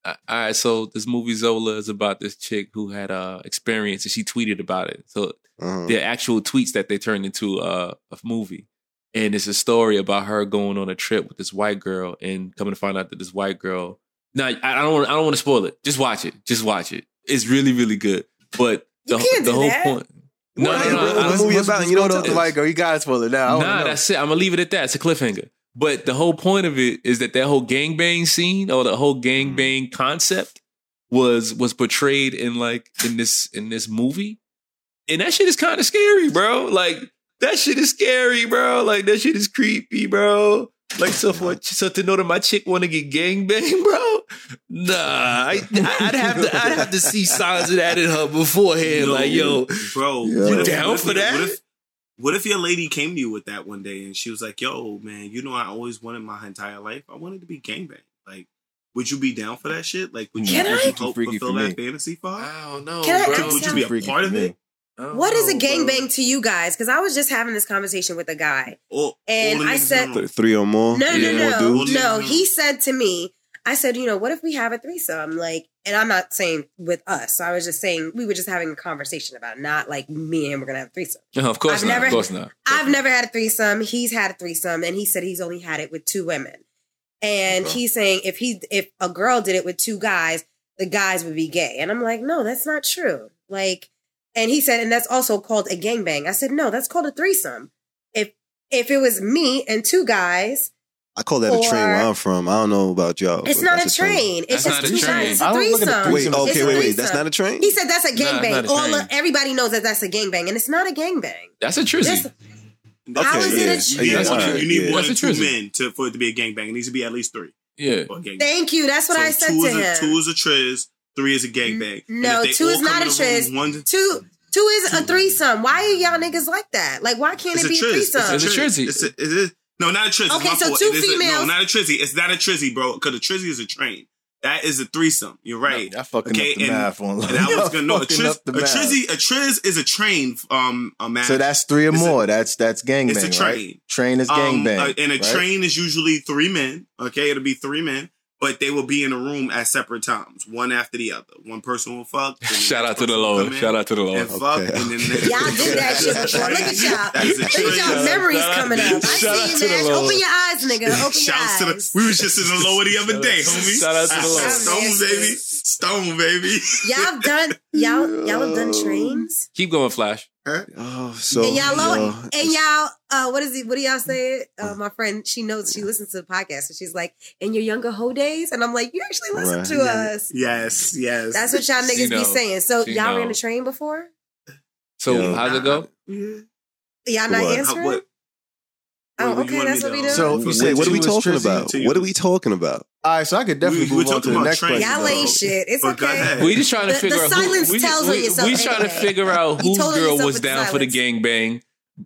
Uh, all right, so this movie Zola is about this chick who had uh experience and she tweeted about it. So Uh-huh. they're actual tweets that they turned into uh, a movie. And it's a story about her going on a trip with this white girl and coming to find out that this white girl. Now I I don't want I don't want to spoil it. Just watch it. Just watch it. It's really really good. But the, You can't the do whole that. point. No, Why, no, no. bro? I- What I- movie What's- about? You don't going on with tell the white girl. You gotta spoil it now. I Nah, don't know. that's it. I'm gonna leave it at that. It's a cliffhanger. But the whole point of it is that that whole gangbang scene or the whole mm-hmm. gangbang concept was was portrayed in like in this in this movie, and that shit is kind of scary, bro. Like that shit is scary, bro. Like that shit is creepy, bro. Like so for so to know that my chick want to get gangbang, bro. Nah, I, I'd have to I'd have to see signs of that in her beforehand. No, like yo, bro, Yeah. what You if- down if for that? What if, what if your lady came to you with that one day and she was like, "Yo, man, you know I always wanted my entire life. I wanted to be gangbang. Like, would you be down for that shit? Like, would you, Can would I? you Too help fulfill that me. fantasy for her? I don't know, Can bro. ask Would you be a part of me. it? I What is a know, bro. gangbang to you guys? Because I was just having this conversation with a guy. Or, And I said- in the room. Th- Three or more. No, Yeah. no, More no, dudes? no. He said to me, I said, you know, what if we have a threesome? Like, and I'm not saying with us. I was just saying we were just having a conversation about it, not like me and him we're gonna have a threesome. No, of course I've not. never- of course not. I've never had a threesome. He's had a threesome, and he said he's only had it with two women. And Okay. he's saying if he if a girl did it with two guys, the guys would be gay. And I'm like, no, that's not true. Like, and he said, and that's also called a gangbang. I said, no, that's called a threesome. If if it was me and two guys, I call that a train where I'm from. I don't know about y'all. it's not a that's train. It's That's just two train. guys. It's a I don't look at the threesome. Wait, okay, a wait, wait. That's not a train? He said that's a Nah, it's gangbang. not a All of- everybody knows that that's a gangbang, and it's not a gangbang. That's a trizzy. This- That's How it. is it a You need, Yeah, one, alright, you need yeah. one That's or two men to, for it to be a gangbang. It needs to be at least three. yeah. For a gangbang. Thank you. That's what So I said two to is a, him. Two is a triz, three is a gangbang. And No, two is not a the room, triz. One, Two two is a threesome. Why are y'all niggas like that? Like, why can't it's it a be a threesome? It's a It's a triz. trizzy. It's a, it is, No, not a trizzy. Okay, so fault. two It is a- no, not a trizzy. It's not a trizzy, bro. Because a trizzy is a train. That is a threesome. You're right. I fucking up the and, math on and I was gonna know a, triz, a trizzy. A triz is a train. Um, a man. So that's three or It's a- more. that's that's gangbang. it's a train. Right? Train is Um, gangbang. uh, and a right? train is usually three men. Okay, it'll be three men, but they will be in a room at separate times, one after the other. One person will fuck. Shout out to the person Lord. Shout out to the Lord. And fuck, Okay. and then the- Y'all did that shit That's a before. Look at y'all. That is Look at y'all memories coming up. I Shout out see to you, the man. Lord. Open your eyes, nigga. Open Shouts to the. eyes. We was just in the lower the other day, homie. Shout out to the Lord. Stone baby, Stone baby. Y'all done y'all y'all have done trains? Keep going, Flash. Huh? Oh, so and y'all low, yo, and y'all uh what is it what do y'all say? Uh my friend, she knows she listens to the podcast, and she's like, in your younger hoe days? And I'm like, you actually listen Right. to us. Yes, yes. That's what y'all She niggas be know. saying. So She y'all know. ran a train before? So Yo. how's it go? Y'all not What? answering? What? Oh, What do you okay, that's what we do. So You you said said what are we talking about? What are we talking about? All right, so I could definitely We- we're move on to the next trains, question. Y'all ain't shit. It's But okay. We just trying to The- figure the out silence who, we, tells on we, yourself we trying to figure out You whose girl was with the down for the silence. gangbang.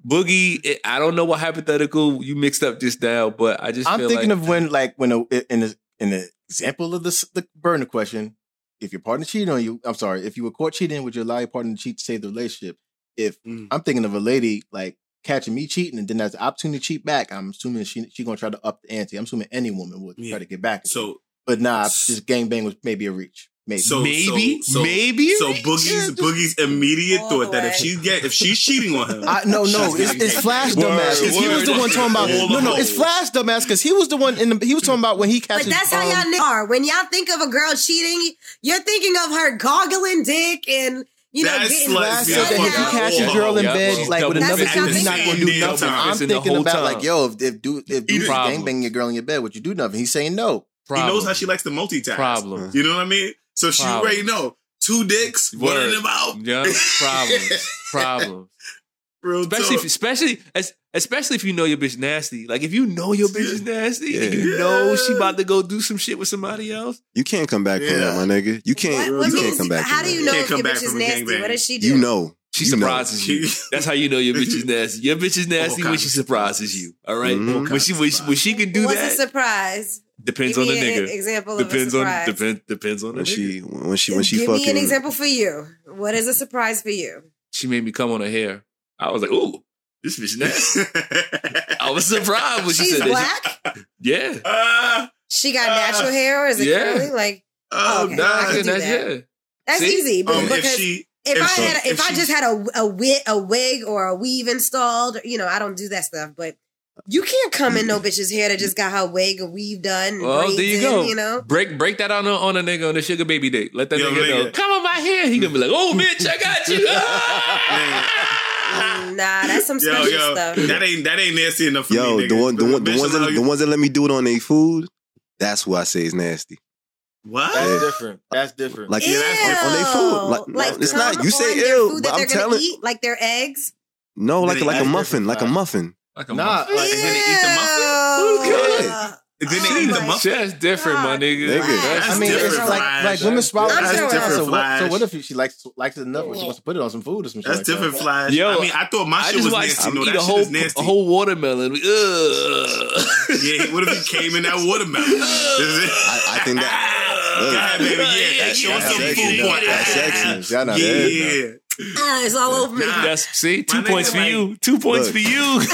Boogie, it, I don't know what hypothetical you mixed up just now, but I just I'm feel thinking like of when, like, when a, in the in the example of the the burner question, if your partner cheated on you, I'm sorry, if you were caught cheating, would you allow your partner to cheat to save the relationship? If Mm. I'm thinking of a lady like catching me cheating and then has the opportunity to cheat back, I'm assuming she she gonna try to up the ante. I'm assuming any woman would Yeah. try to get back. So but nah, this gangbang was maybe a reach. Maybe. So Maybe, so, so, maybe. So Boogie's Boogie's immediate thought that if way. she get if she's cheating on him, I, no, no, it's, it's. Flash Word, dumbass because he was the one talking about. All No, no, it's. Flash dumbass because he was the one in the. He was talking about when he But catches. that's how um, y'all niggas are. When y'all think of a girl cheating, you're thinking of her goggling dick and you know That's getting like- Flash Yeah, that if you catch a girl in bed she's like with another fisting dude, he's not going to do nothing. I'm thinking about time. like, yo, if, if dude if dude's Problem. gangbanging your girl in your bed, would you do nothing? He's saying no. Problem. he knows how she likes to multitask. problem. You know what I mean? So she Problem. already know two dicks, one Word. in them out. Yeah, problems, problems. Real Especially, talk. if, especially, as, especially if you know your bitch nasty. Like if you know your bitch is nasty, and Yeah. you know she about to go do some shit with somebody else. You can't come back from Yeah. that, my nigga. You can't. What, what you means, can't come back. how from do you know if your bitch is nasty? gangbang. What does she do? You know. She You know. surprises you. That's how you know your bitch is nasty. Your bitch is nasty when she surprises you. All right? Mhm. When she when she, when she can do that. What's a surprise? depends Give on the me an nigga. example Depends of a on surprise. depends depends on When nigga. she when she when she Give fucking me an example for you. What is a surprise for you? She made me come on her hair. I was like, ooh, this bitch nasty. I was surprised when she She's said that. black. Yeah. Ah, She got natural hair, or is it Yeah. curly? Like oh, Okay. nah. I can do that's, that. yeah. that's See? easy. But Um, if she if, if I had, if, if I just had a a wig, a wig or a weave installed, you know, I don't do that stuff. But you can't come in no bitch's hair that just got her wig or weave done. and Well, there you in, go. You know, Break break that on a, on a nigga on the sugar baby date. Let that Yo, nigga know. Come on my hair. He gonna be like, oh bitch, I got you. Nah, that's some special yo, stuff. that ain't that ain't nasty enough for Yo, me. the one the one the ones that you- the ones that let me do it on their food. That's what I say is nasty. What? That's Yeah. different. That's different. Like Yeah, that's on, on their food. Like, like it's not. You say on ill, food but that I'm they're gonna telling. eat, like their eggs. No, like Then like a muffin, like a muffin. like a nah, muffin. like, And then they eat the muffin? Ew. And then they Oh eat the muffin. That's different, my nigga. Nigga. That's I mean, it's like Flash. like women swallow. I'm That's sure. different. So what, so what if she likes likes it enough, but she wants to put it on some food or some shit? That's like different, That? Flash. Yo, I mean, I thought my I shit just was watched nasty. him No, eat that a shit whole is nasty. a whole watermelon. Ugh. Yeah, what if he came in that watermelon? I, I think that. Go ahead, baby. Yeah, Yeah, show yeah, us some yeah, food yeah, porn. yeah, That's sexy. Y'all not Yeah, bad, yeah. Ah, it's all over me. Nah. That's see, two My points for like- you. Two points Look. for you. Yo,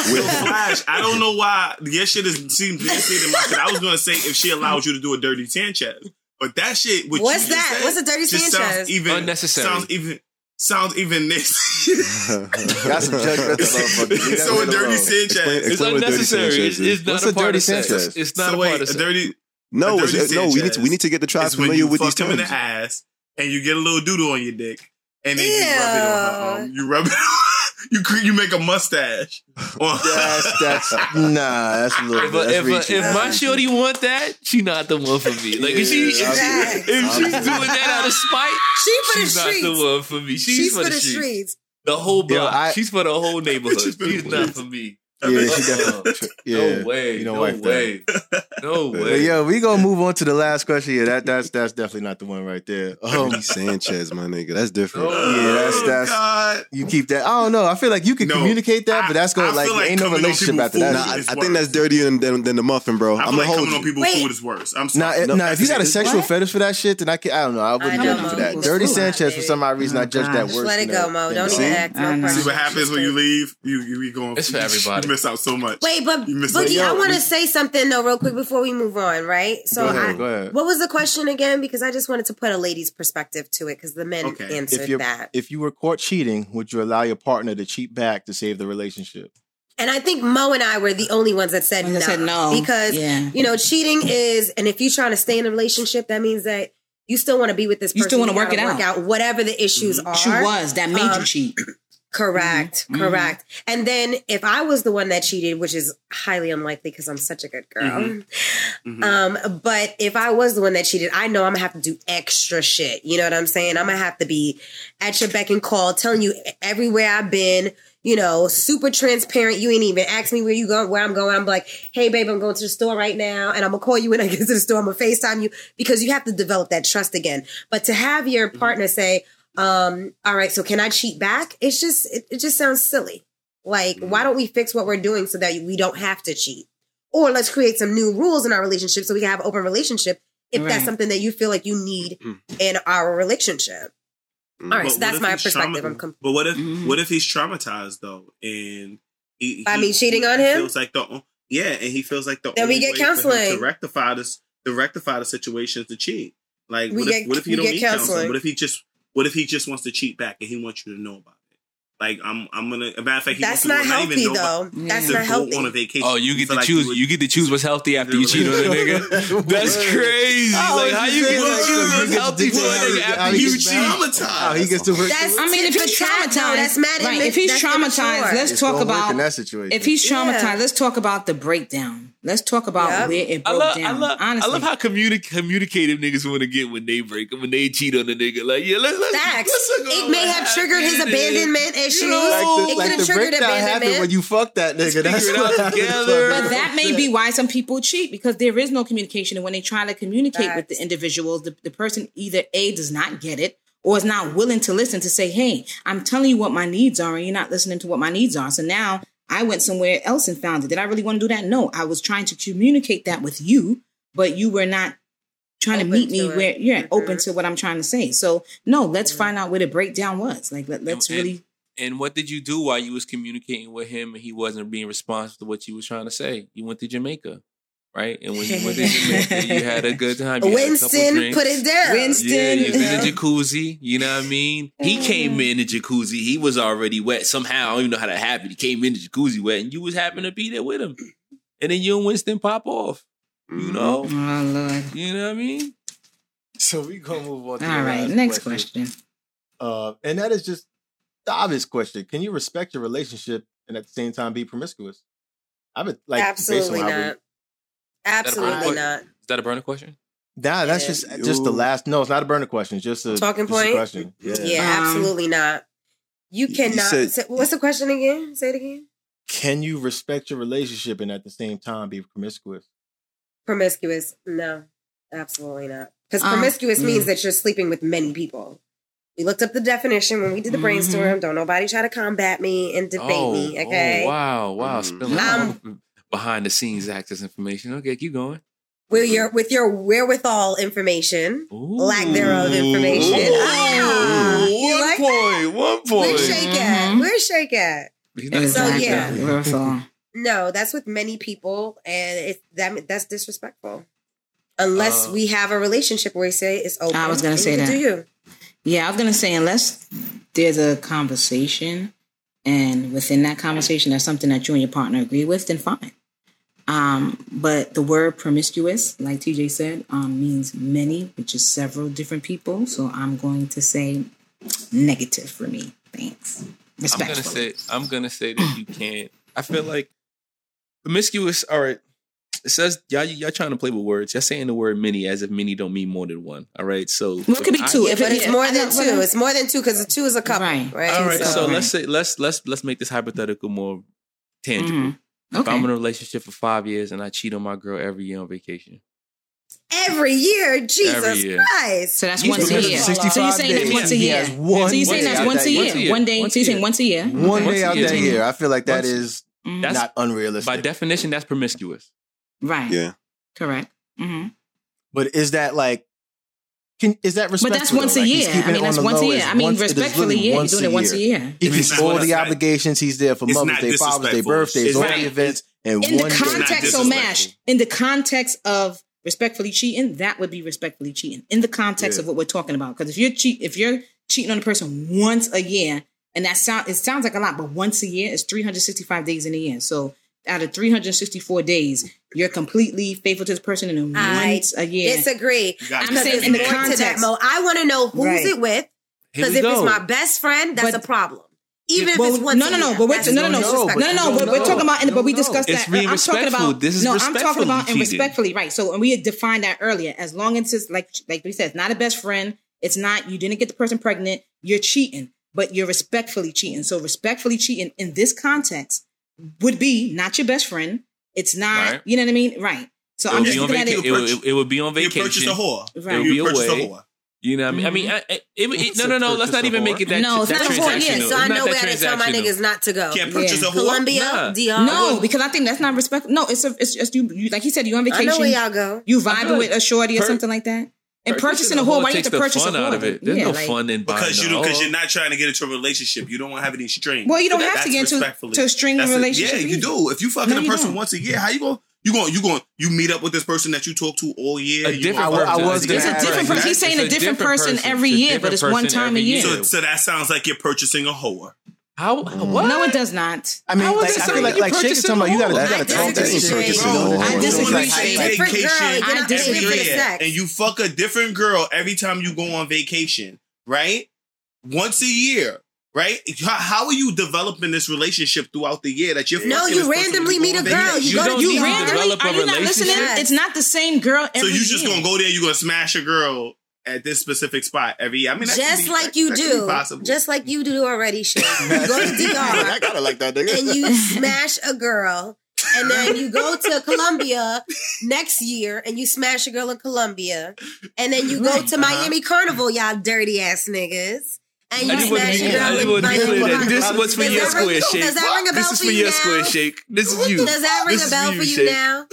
Flash, I don't know why your shit is seems nasty in my shit. I was gonna say if she allows you to do a dirty Sanchez, but that shit. What What's you that? said What's a dirty just Sanchez? Sounds even Unnecessary. Sounds even sounds even nasty. Got some judgmental motherfuckers. Leave that so a dirty alone. Sanchez. Explain- It's Explain what unnecessary. It's, it's not What's a a dirty of sex. Sanchez? It's not so a wait, part a of sex. dirty. No, a it's, dirty no. We need to we need to get the tribe is when familiar you with these fuck him in the ass and you get a little doodle on your dick, and then you rub it on her. Um, you rub it. you cre- you make a mustache. on- That's that's nah. That's a little. If, bit. If, reaching. if my That's shorty want that, she not the one for me. Like if she if, she, I'm- if she's doing that out of spite, She for the she's not the one for me. She's, She's for, the, streets. streets. The whole Yo. I- she's for the whole neighborhood. She's She's, not for me. Yeah, she definitely. Yeah, No way. You don't no like way. No But way. yo, we gonna move on to the last question. Yeah, that that's that's definitely not the one right there. Um, Ricky Sanchez, my nigga. That's different. yeah, that's that's. Oh, God. You keep that. I don't know. I feel like you can No, communicate that, but that's I going like, feel like ain't no relationship after that. Nah, I, I think that's dirtier than, than, than the muffin, bro. I I'm feel gonna like hold coming you. on people's Wait. food is worse. I'm Now, sorry. if, now, if you got a sexual What? fetish for that shit, then I can. I don't know. I wouldn't I judge you for that. Dirty cool. Sanchez, for some odd reason, I Oh, judge that gosh. worse. Let it go, Mo. Don't even act I no See what happens when you leave? You you be going. It's for everybody. You miss out so much. Wait, but You miss Boogie, out. I want to say something though, real quick before we move on, right? So, Go ahead, I, go ahead. what was the question again? Because I just wanted to put a lady's perspective to it, because the men answered that, if you were caught cheating, would you allow your partner to cheat back to save the relationship? and I think Mo and I were the only ones that said no, said no. because Yeah. you know cheating is, and if you're trying to stay in a relationship, that means that you still want to be with this. You person. still wanna gotta work it out. whatever the issues are. She was that made Um, you cheat. Correct, Mhm. correct. And then if I was the one that cheated, which is highly unlikely because I'm such a good girl. Mhm. Mhm. Um, but if I was the one that cheated, I know I'm gonna have to do extra shit. You know what I'm saying? I'm gonna have to be at your beck and call, telling you everywhere I've been. You know, super transparent. You ain't even ask me where you go, where I'm going. I'm like, hey, babe, I'm going to the store right now, and I'm gonna call you when I get to the store. I'm gonna Facetime you because you have to develop that trust again. But to have your partner say, um, all right, so can I cheat back? It's just, it, it just sounds silly. Like, why don't we fix what we're doing so that we don't have to cheat? Or let's create some new rules in our relationship so we can have open relationship if that's something that you feel like you need in our relationship. All right, But so that's my perspective. trauma- I'm com- but what if Mhm. what if he's traumatized though, and he, By he- me cheating he on him? Feels like the yeah, and he feels like the Then we get way counseling. to rectify this to rectify the situation is to cheat. Like We what get- if what if we you don't get need counseling? counseling. What if he just what if he just wants to cheat back and he wants you to know about it? Like I'm I'm gonna As a matter of fact he That's wants to not even healthy, know about- though. That's to not go healthy. on a vacation. Oh, you get to like choose. would- You get to choose what's healthy after you cheat on a nigga. That's crazy. Oh, like how you get to choose you what's healthy for dictate a nigga after you cheat? back? traumatized. Oh, he gets to work. That's I mean, if he's tit for tat, though. traumatized, that's mad. right? If he's traumatized, let's talk about in that situation. if he's traumatized. Let's talk about the breakdown. Let's talk about Yep. where it I broke love, I down. love, honestly, I love how communi- communicative niggas want to get when they break, when they cheat on a nigga. Like, yeah, let's, let's, Facts. let's talk It about may what have triggered his happened. abandonment issues. know, like the, it like could the have triggered breakdown happened abandonment. when you fuck that nigga. That's figure it what together. But that may be why some people cheat because there is no communication. And when they try to communicate with the Facts. individuals, the, the person either A does not get it or is not willing to listen to say, hey, I'm telling you what my needs are and you're not listening to what my needs are. So now I went somewhere else and found it. Did I really want to do that? No. I was trying to communicate that with you, but you were not trying Open to meet me it. where you're Mhm. open to what I'm trying to say. So no, let's find out where the breakdown was. Like let, let's And- really And what did you do while you was communicating with him and he wasn't being responsive to what you was trying to say? You went to Jamaica, right? And when you went to Jamaica, you had a good time. You had a Winston, put it down. Winston. Yeah, you was in Yeah. the jacuzzi. You know what I mean? He came in the jacuzzi. He was already wet. Somehow, I don't even know how that happened. He came in the jacuzzi wet, and you was happen to be there with him. And then you and Winston pop off. You know? Oh Lord. You know what I mean? So we gonna move on. to All the right, last next question. Uh, and that is just the obvious question: Can you respect your relationship and at the same time be promiscuous? I would like Absolutely how we- not. Absolutely not. Is that a burner question? Nah, that's Yeah. just just the last. No, it's not a burner question. It's just a Talking just a point? question. Yeah. Yeah, Um, absolutely not. You you cannot. said- say- what's the question again? Say it again. Can you respect your relationship and at the same time be promiscuous? Promiscuous? No, absolutely not. Because Um, promiscuous means yeah. that you're sleeping with many people. We looked up the definition when we did the Mhm. brainstorm. Don't nobody try to combat me and debate oh, me. Okay. oh, wow, wow. Mm. Spilling Um, behind the scenes access information. Okay, keep going. With your with your wherewithal information, lack thereof information. Ooh. Ah, you One like point, one point. Where's Shake at? Mhm. Where's Shake at? He's not- Exactly. yeah. That's. No, that's with many people, and it's that that's disrespectful. Unless Uh, we have a relationship where we say it's open. I was gonna and say you that. Do you? Yeah, I was gonna say unless there's a conversation and within that conversation there's something that you and your partner agree with, then fine. Um, but the word promiscuous, like TJ said, um, means many, which is several different people. So I'm going to say negative for me. Thanks. I'm gonna say I'm gonna say that you can't. I feel like promiscuous. All right, it says y'all y'all trying to play with words. Y'all saying the word many as if many don't mean more than one. All right, so well, it could be two, I, if it, it's more than two. It's more than two because the two is a couple, right? right? All right, so, so right. let's say let's let's let's make this hypothetical more tangible. Mm-hmm. Okay. If I'm in a relationship for five years and I cheat on my girl every year on vacation, Every year, Jesus Every year. Christ. So that's once a year. So you're saying that that's once a year. So you're saying that's once a year. One day. Once so you're saying once a year. One day out that year. I feel like that once, is mm-hmm. that's, not unrealistic. By definition, that's promiscuous. Right. Yeah. Correct. Mm-hmm. But is that like can, is that respectful? But that's once though? a like year. I mean, that's once a year. I mean, once, respectfully, yeah, he's doing it once a year. He keeps all the obligations. He's there for Mother's Day, Father's Day, birthdays, all right. the events, and in one the context of mash, in the context of respectfully cheating, that would be respectfully cheating. In the context yeah. of what we're talking about, because if you're cheat, if you're cheating on a person once a year, and that sound it sounds like a lot, but once a year is 365 days in a year. So out of 364 days, you're completely faithful to this person in once a year. Disagree. I'm saying in the context. That, Mo. I want to know who's right. it with because if go. it's my best friend, that's but, a problem. Even if it's one. No, no, no. But we're no, no, no, no, no, no. We're, we're talking about, in, but we discussed it's that. Being I'm talking about. This is no. I'm talking about and respectfully, right? So, and we had defined that earlier. As long as it's like, like we said, it's not a best friend. It's not you didn't get the person pregnant. You're cheating, but you're respectfully cheating. So, respectfully cheating in this context would be not your best friend. It's not, right. you know what I mean? Right. So it I'm just looking vac- at it. It would, it would, be on vacation. You purchase a whore. Right. You purchase a whore. You know what I mean? Mm-hmm. I mean, I, it, it, no, no, no. Let's not even make it that. No, it's that not a whore. Yeah, so I know where to tell my niggas not to go. Can't purchase yeah. a whore. Colombia, nah. DR. No, because I think that's not respect. No, it's a, it's just you, you. Like he said, you on vacation. I know where y'all go. You vibing with a shorty or per- something like that. And purchasing a whore, why you have to purchase fun a out of it? There's yeah, no like, fun in buying because you because you're not trying to get into a relationship. You don't want to have any string. Well, you don't have to get into to a string that's relationship. A, yeah, you do. If you fucking no, a person once a year, how you gonna you going you going you meet up with this person that you talk to all year. A different I, I was it's a different person. He's saying a different, person, every year, but it's one time a year. So that sounds like you're purchasing a whore. How, what? No, it does not. I mean, like, I feel like, like Shake is talking about you got to you got to talk that ain't purchasing the whole. I disagree. Like, different girl, I disagree. And you fuck a different girl every time you go on vacation, right? Once a year, right? How are you developing this relationship throughout the year that you're? No, you randomly meet a girl. You, you, go, you randomly. Are you not listening? It's not the same girl. so you're just gonna go there. You're gonna smash a girl at this specific spot every year. I mean, just be, like that, you that do, just like you do already. Shit, you go to DR. I gotta like that nigga. And you smash a girl, and then you go to Colombia next year, and you smash a girl in Colombia, and then you go to uh-huh. Miami Carnival, y'all dirty ass niggas. And you smash your girl with Miami This was for your square shake. Does that ring a bell? This is for your square shake. This is you. Does that ring a bell for you now?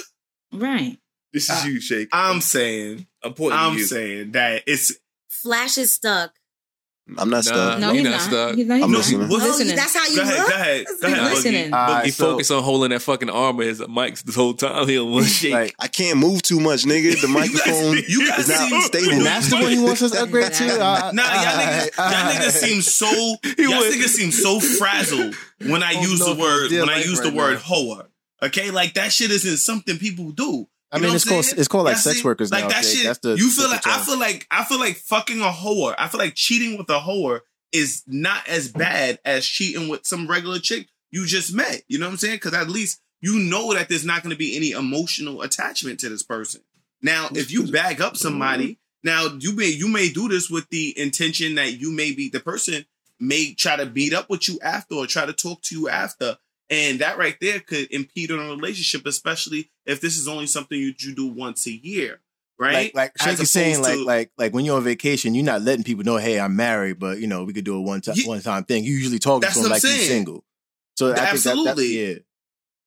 Right. This is I, you, Shake. I'm saying. I'm pointing I'm you. saying that it's Flash is stuck. I'm not stuck. No, you're not. stuck. He's not. I'm no, listening. Oh, no, listening. That's how you go look. Ahead, go ahead. Go ahead. Listening. Boogie, right, Boogie so, focused on holding that fucking arm of his mic this whole time. He was shake. Like, I can't move too much, nigga. The microphone you guys, is not see, stable. And that's the one he wants us to upgrade to. Uh, nah, y'all niggas, niggas seem so. Y'all niggas seem so frazzled when I oh, use no, the word when I use the word hoa. Okay, like that shit isn't something people do. I mean, it's called it's called like sex it? workers like now. That shit, that's the you feel like I feel like I feel like fucking a whore. I feel like cheating with a whore is not as bad as cheating with some regular chick you just met. You know what I'm saying? Because at least you know that there's not going to be any emotional attachment to this person. Now, if you bag up somebody, now you may you may do this with the intention that you may be the person may try to beat up with you after or try to talk to you after and that right there could impede on a relationship, especially if this is only something you, you do once a year, right? Like, like Shanky's saying, to, like, like, like when you're on vacation, you're not letting people know, hey, I'm married, but you know, we could do a one time, one time thing. You usually talk to them like saying. you're single. So absolutely, that, yeah.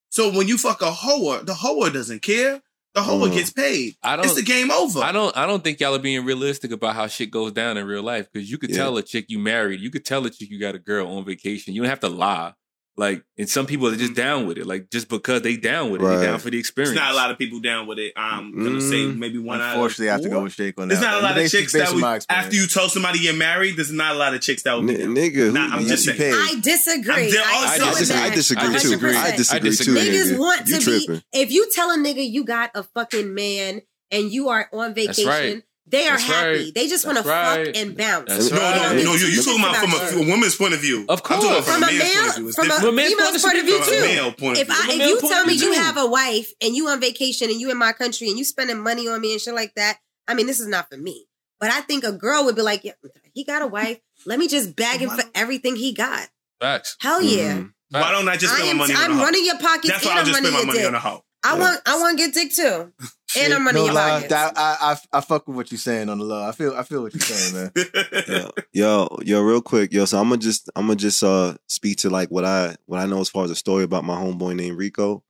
So when you fuck a hoer, the hoer doesn't care. The hoer mm. Mm-hmm. gets paid. I don't, it's the game over. I don't. I don't think y'all are being realistic about how shit goes down in real life because you could yeah. tell a chick you married. You could tell a chick you got a girl on vacation. You don't have to lie. Like, and some people are just mm-hmm. down with it. Like, just because they down with it, right. they down for the experience. It's not a lot of people down with it. I'm gonna mm, say mm-hmm. maybe one. Unfortunately, I have to go with Jake on that. There's not a lot of chicks that would, after you told somebody you're married. There's not a lot of chicks that would. N- nigga, nah, I'm just saying. I disagree. I, disagree. I disagree, I disagree too. I disagree, too. Niggas want to be. If you tell a nigga you got a fucking man and you are on vacation they are That's happy. Right. They just want to fuck and bounce. That's no, right. no, no. You, you talking about from a, a, woman's point of view? Of course, from, from, a, a male, from, from a, female's point, point of view too. Male point if, view. I, if you tell me you have a wife and you on vacation and you in my country and you spending money on me and shit like that, I mean, this is not for me. But I think a girl would be like, yeah, he got a wife. Let me just bag him for everything he got. Facts. Hell yeah. Mm-hmm. Why don't I just spend I am, my money? I'm running your pockets. That's why I just spend my money on a hoe. I want I want to get dick too, and I'm running no your lie, that, I, I I fuck with what you're saying on the low. I feel I feel what you're saying, man. yo, yo, yo, real quick, yo. So I'm gonna just, I'm gonna just uh speak to like what I, what I know as far as a story about my homeboy named Rico.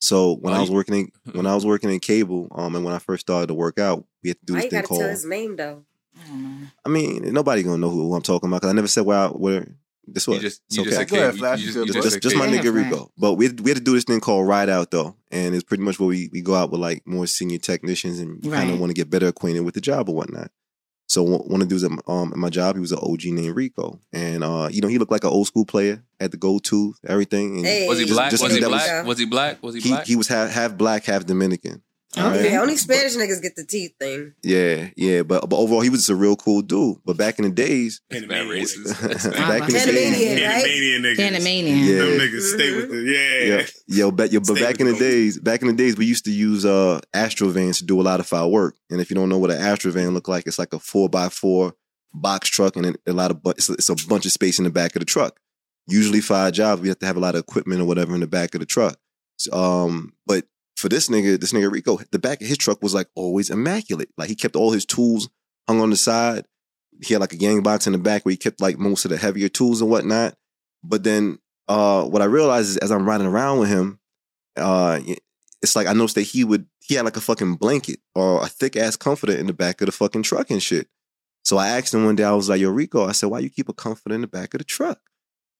So when Oh, I was you- working in, when I was working in cable, um, and when I first started to work out, we had to do Why this you thing gotta called. tell his name though? I mean, nobody gonna know who, who I'm talking about because I never said where I, where this was. just- It's you just okay. said Go ahead, Flash. You just- you just, just just my nigga Rico. But we had, we had to do this thing called Ride Out though, and it's pretty much where we we go out with like more senior technicians and kind of want to get better acquainted with the job or whatnot. So one one of the dudes at my, um, at my job, he was an OG named Rico, and uh, you know he looked like an old school player, had the gold tooth, everything. And Hey. Was he just- black? just was he black? Was he black? Was he he, black? he was half half black, half Dominican. All right? Yeah, only Spanish niggas get the teeth thing. Yeah, yeah, but but overall he was just a real cool dude. But back in the days, Panamanian racist. back in the Panamanian, days, right? Panamanian niggas. Panamanian. Yeah. Them niggas stay with the yeah. yeah, yo, but yo, but Stay back in the the days, back in the days, we used to use uh Astrovans to do a lot of our work. And if you don't know what an Astrovan look like, it's like a four by four box truck, and a lot of bu- it's, a- it's a bunch of space in the back of the truck. Usually for our jobs, we have to have a lot of equipment or whatever in the back of the truck. So, um, but for this nigga, this nigga Rico, the back of his truck was like always immaculate. Like he kept all his tools hung on the side. He had like a gang box in the back where he kept like most of the heavier tools and whatnot. But then uh what I realized is as I'm riding around with him, uh it's like I noticed that he would he had like a fucking blanket or a thick ass comforter in the back of the fucking truck and shit. So I asked him one day, I was like, yo, Rico, I said, why you keep a comforter in the back of the truck?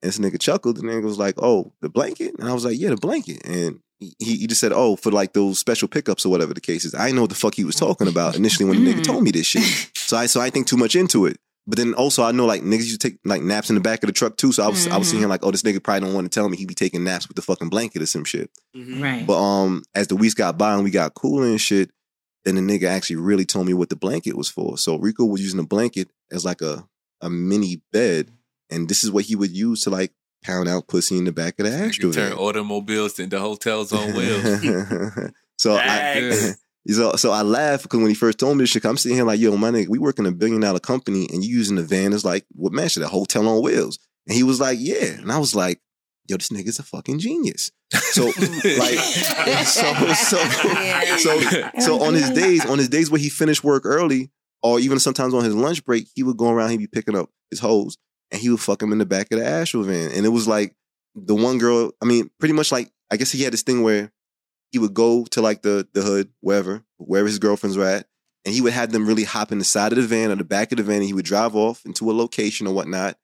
And this nigga chuckled. and The nigga was like, oh, the blanket? And I was like, yeah, the blanket. And he, he just said, oh, for like those special pickups or whatever the case is. I know what the fuck he was talking about initially when the nigga hmm. told me this shit. So I so I think too much into it. But then also I know like niggas used to take like naps in the back of the truck too. So I was I was sitting hmm. here like, oh, this nigga probably don't want to tell me he be taking naps with the fucking blanket or some shit. Mm-hmm. Right. But um, as the weeks got by and we got cooler and shit, then the nigga actually really told me what the blanket was for. So Rico was using the blanket as like a a mini bed, and this is what he would use to like pound out pussy in the back of the You Astro turn van. automobiles into hotels on wheels. so I, Facts. so so I laugh because when he first told me this shit, I'm sitting here like, yo, my nigga, we work in a billion dollar company, and you using the van as like what man should a hotel on wheels? And he was like, yeah, and I was like, yo, this nigga's a fucking genius. So like, so so so so on his days, on his days where he finished work early, or even sometimes on his lunch break, he would go around, he'd be picking up his hoes, and he would fuck him in the back of the Astro van. And it was like the one girl, I mean, pretty much like I guess he had this thing where he would go to like the the hood, wherever, wherever his girlfriends were at, and he would have them really hop in the side of the van or the back of the van, and he would drive off into a location or whatnot.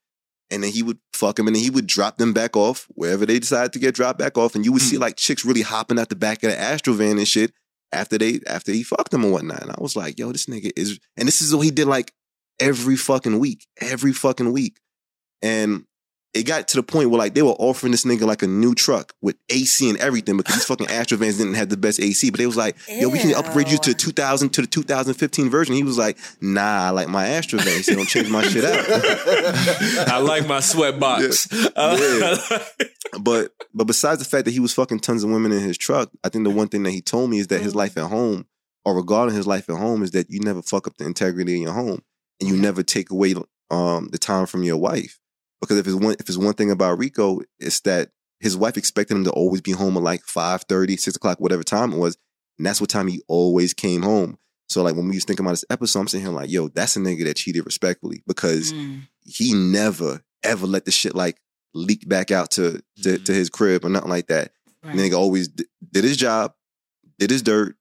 And then he would fuck them, and then he would drop them back off wherever they decided to get dropped back off. And you would see hmm. like chicks really hopping out the back of the Astro van and shit after they after he fucked them and whatnot. And I was like, yo, this nigga is, and this is what he did like every fucking week, every fucking week. And it got to the point where like they were offering this nigga like a new truck with AC and everything because these fucking Astro vans didn't have the best AC. But they was like, yo, we can upgrade you to 2000 to the 2015 version. He was like, nah, I like my Astro van. He said, don't change my shit out. I like my sweat box. Yeah. but but besides the fact that he was fucking tons of women in his truck, I think the one thing that he told me is that his life at home, or regarding his life at home, is that you never fuck up the integrity in your home, and you never take away um the time from your wife. Because if it's one if it's one thing about Rico, it's that his wife expected him to always be home at like 5 6 o'clock, whatever time it was. And that's what time he always came home. So like when we was thinking about this episode, I'm sitting here like, yo, that's a nigga that cheated respectfully because Mm. he never ever let the shit like leak back out to to, to his crib or nothing like that. Right. Nigga always d- did his job, did his dirt,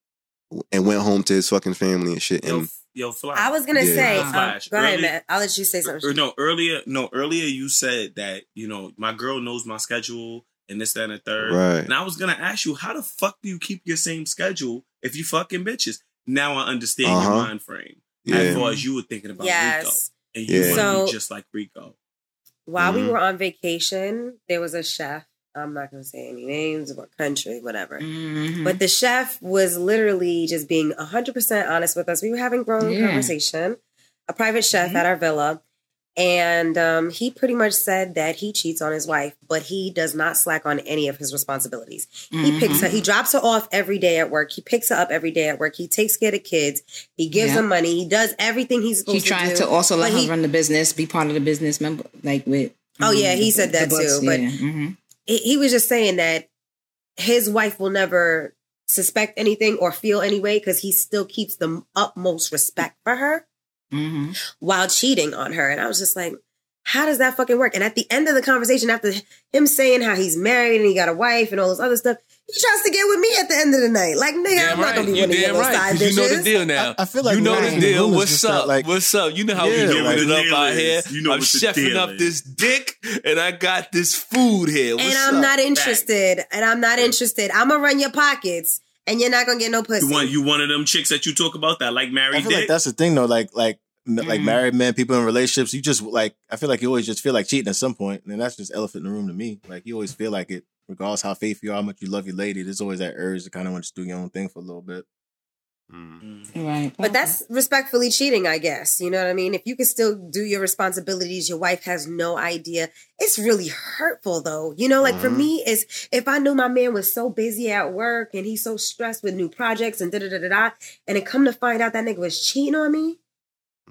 and went home to his fucking family and shit. And f- yo, fly. I was gonna Yeah. say, Yo, um, Flash, go ahead, early- Matt. I'll let you say something. Or no, earlier, no, earlier you said that you know my girl knows my schedule and this, that, and the third. Right. And I was gonna ask you, how the fuck do you keep your same schedule if you fucking bitches? Now I understand your Uh-huh. mind frame. Yeah. As far as you were thinking about Rico, and you Yeah. want to be just like Rico. While we Mhm. were on vacation, there was a chef. I'm not going to say any names, what country, whatever. Mhm. But the chef was literally just being 100% honest with us. We were having a grown Yeah. conversation, a private chef Mhm. at our villa. And um, he pretty much said that he cheats on his wife, but he does not slack on any of his responsibilities. He picks her, he drops her off every day at work. He picks her up every day at work. He takes care of the kids. He gives them money. He does everything he's supposed He tries to to also let her he- run the business, be part of the business member, like with. Oh, yeah, um, he the- said that too, but- yeah, mhm. He he was just saying that his wife will never suspect anything or feel any way because he still keeps the utmost respect for her Mm-hmm. while cheating on her. And I was just like, how does that fucking work? And at the end of the conversation, after him saying how he's married and he got a wife and all this other stuff, he tries to get with me at the end of the night. Like, nigga, Damn I'm not gonna be You one of your damn little right. side 'cause You know the deal now. I feel like you know man the deal. room What's up? like- What's up? You know how Yeah, we get like- it up out here. You know I'm what chefing up is. this dick, and I got this food here. What's and I'm up? not interested. And I'm not interested. I'm gonna run your pockets, and you're not gonna get no pussy. You want you one of them chicks that you talk about that like I married feel dick? like that's the thing though. Like like m- like Mhm. married men, people in relationships, you just like I feel like you always just feel like cheating at some point, and that's just elephant in the room to me. Like you always feel like it, regardless how faithful you are, how much you love your lady. There's always that urge to kind of want to do your own thing for a little bit. Right. But that's respectfully cheating, I guess. You know what I mean? If you can still do your responsibilities, your wife has no idea. It's really hurtful though. You know, like for Mhm. me, is if I knew my man was so busy at work and he's so stressed with new projects and da da da da da, and it come to find out that nigga was cheating on me,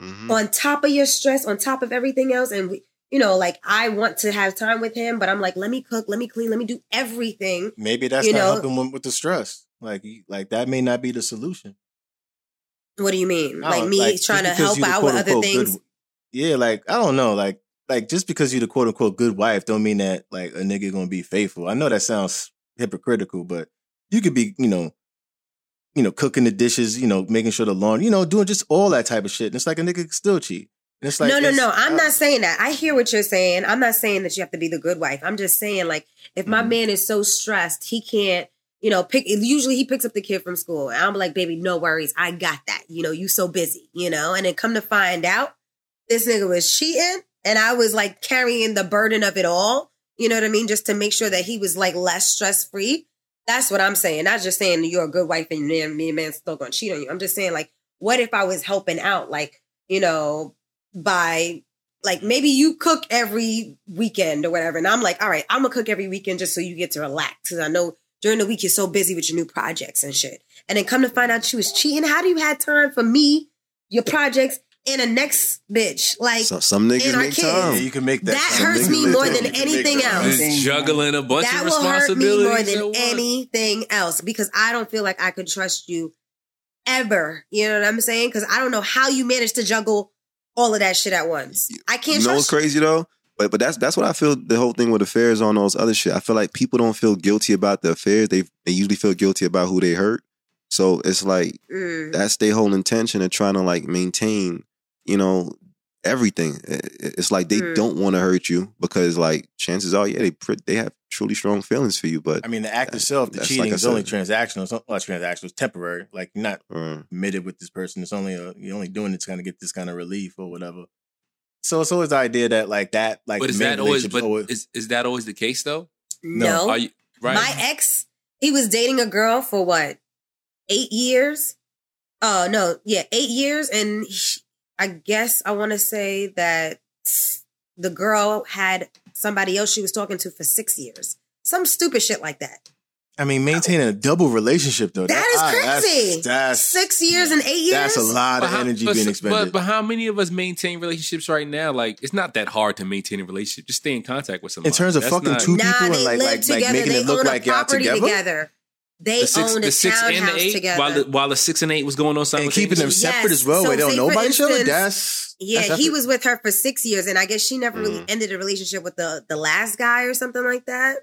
Mhm. on top of your stress, on top of everything else, and we, you know, like I want to have time with him, but I'm like, let me cook, let me clean, let me do everything. Maybe that's You not know- helping with, the stress. Like like that may not be the solution. What do you mean? Like me like, trying to help out with other things. Good, yeah, like I don't know, like like just because you're the quote unquote good wife, don't mean that like a nigga gonna be faithful. I know that sounds hypocritical, but you could be, you know, you know, cooking the dishes, you know, making sure the lawn, you know, doing just all that type of shit. And it's like a nigga can still cheat. And it's like no, no, no. I'm I- not saying that. I hear what you're saying. I'm not saying that you have to be the good wife. I'm just saying, like, if my Mhm. man is so stressed, he can't, you know, pick. Usually, he picks up the kid from school, and I'm like, baby, no worries, I got that. You know, you so busy, you know. And then come to find out, this nigga was cheating, and I was like carrying the burden of it all. You know what I mean? Just to make sure that he was like less stress free. That's what I'm saying. Not just saying you're a good wife and then me and man still gonna cheat on you. I'm just saying, like, what if I was helping out, like, you know, by like maybe you cook every weekend or whatever. And I'm like, all right, I'm gonna cook every weekend just so you get to relax. Cause I know during the week you're so busy with your new projects and shit. And then come to find out she was cheating. How do you have time for me, your projects, and a next bitch? Like So, some and niggas make kids. Yeah, time. you can make that. That some hurts me more that. than You anything else. Just juggling a bunch that of will hurt me responsibilities. more than anything else because I don't feel like I could trust you ever. You know what I'm saying? Because I don't know how you manage to juggle all of that shit at once. I can't You know what's trust you. crazy though? But but that's that's what I feel the whole thing with affairs on all those other shit. I feel like people don't feel guilty about the affairs. They they usually feel guilty about who they hurt. So it's like Mm. that's their whole intention of trying to like maintain, you know, everything. I- I- It's like they Mm. don't want to hurt you because like chances are, yeah, they pr- they have truly strong feelings for you. But I mean, the act That- itself, the cheating like is only transactional. It's not well, transactional. It's temporary. Like you're not uh, committed with this person. It's only a, you're only doing it to kind of get this kind of relief or whatever. So it's always the idea that like that, like But is that always? But always- is is that always the case though? No. Are you right? My ex, he was dating a girl for what? Eight years? Oh, no. Yeah, eight years. And he- I guess I want to say that the girl had somebody else she was talking to for six years. Some stupid shit like that. I mean, maintaining a double relationship though. That is ah, crazy. That's, that's Six years and eight years? That's a lot of how- energy but, being but- expended. But, how many of us maintain relationships right now? Like, it's not that hard to maintain a relationship. Just stay in contact with somebody. in terms of That's fucking not- two Nah, people they and like live like together. like making they it look own like a y'all property together, They the six, owned a the six and townhouse the eight, together. while the while the six and eight was going on something. and simultaneously. keeping them separate Yes. as well. So Wait, they don't say, know for about each other. instance, That's Yeah, that's he was with her for six years, and I guess she never really Mm. ended a relationship with the the last guy or something like that.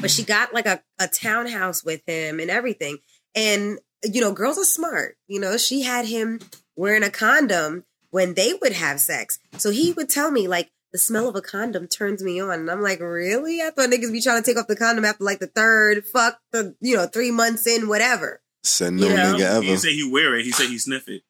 But she got like a, a townhouse with him and everything. And you know, girls are smart. You know, she had him wearing a condom when they would have sex. So he would tell me like the smell of a condom turns me on. And I'm like, really? I thought niggas be trying to take off the condom after like the third fuck the you know, three months in, whatever. said no You know? nigga ever. didn't say he wear it. He said he sniff it.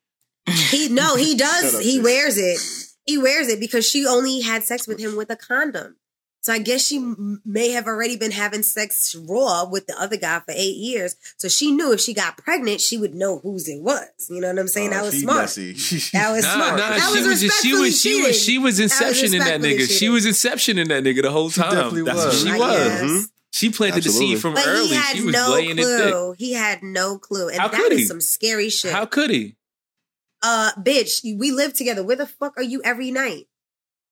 He no, he does. up, He bitch. wears it. He wears it because she only had sex with him with a condom. So I guess she may have already been having sex raw with the other guy for eight years. So she knew if she got pregnant, she would know whose it was. You know what I'm saying? Oh, that was she smart. That was Nah, smart. nah, that she was, was just, she was she was she was That was inception in that respectfully nigga. She was inception in that nigga the whole time. definitely That's was. what I she was. guess. Mhm. She planted the seed from But early. he had She was no laying it thick. clue. He had no clue. And How that could is some scary shit. How could he? uh, bitch, we live together. Where the fuck are you every night?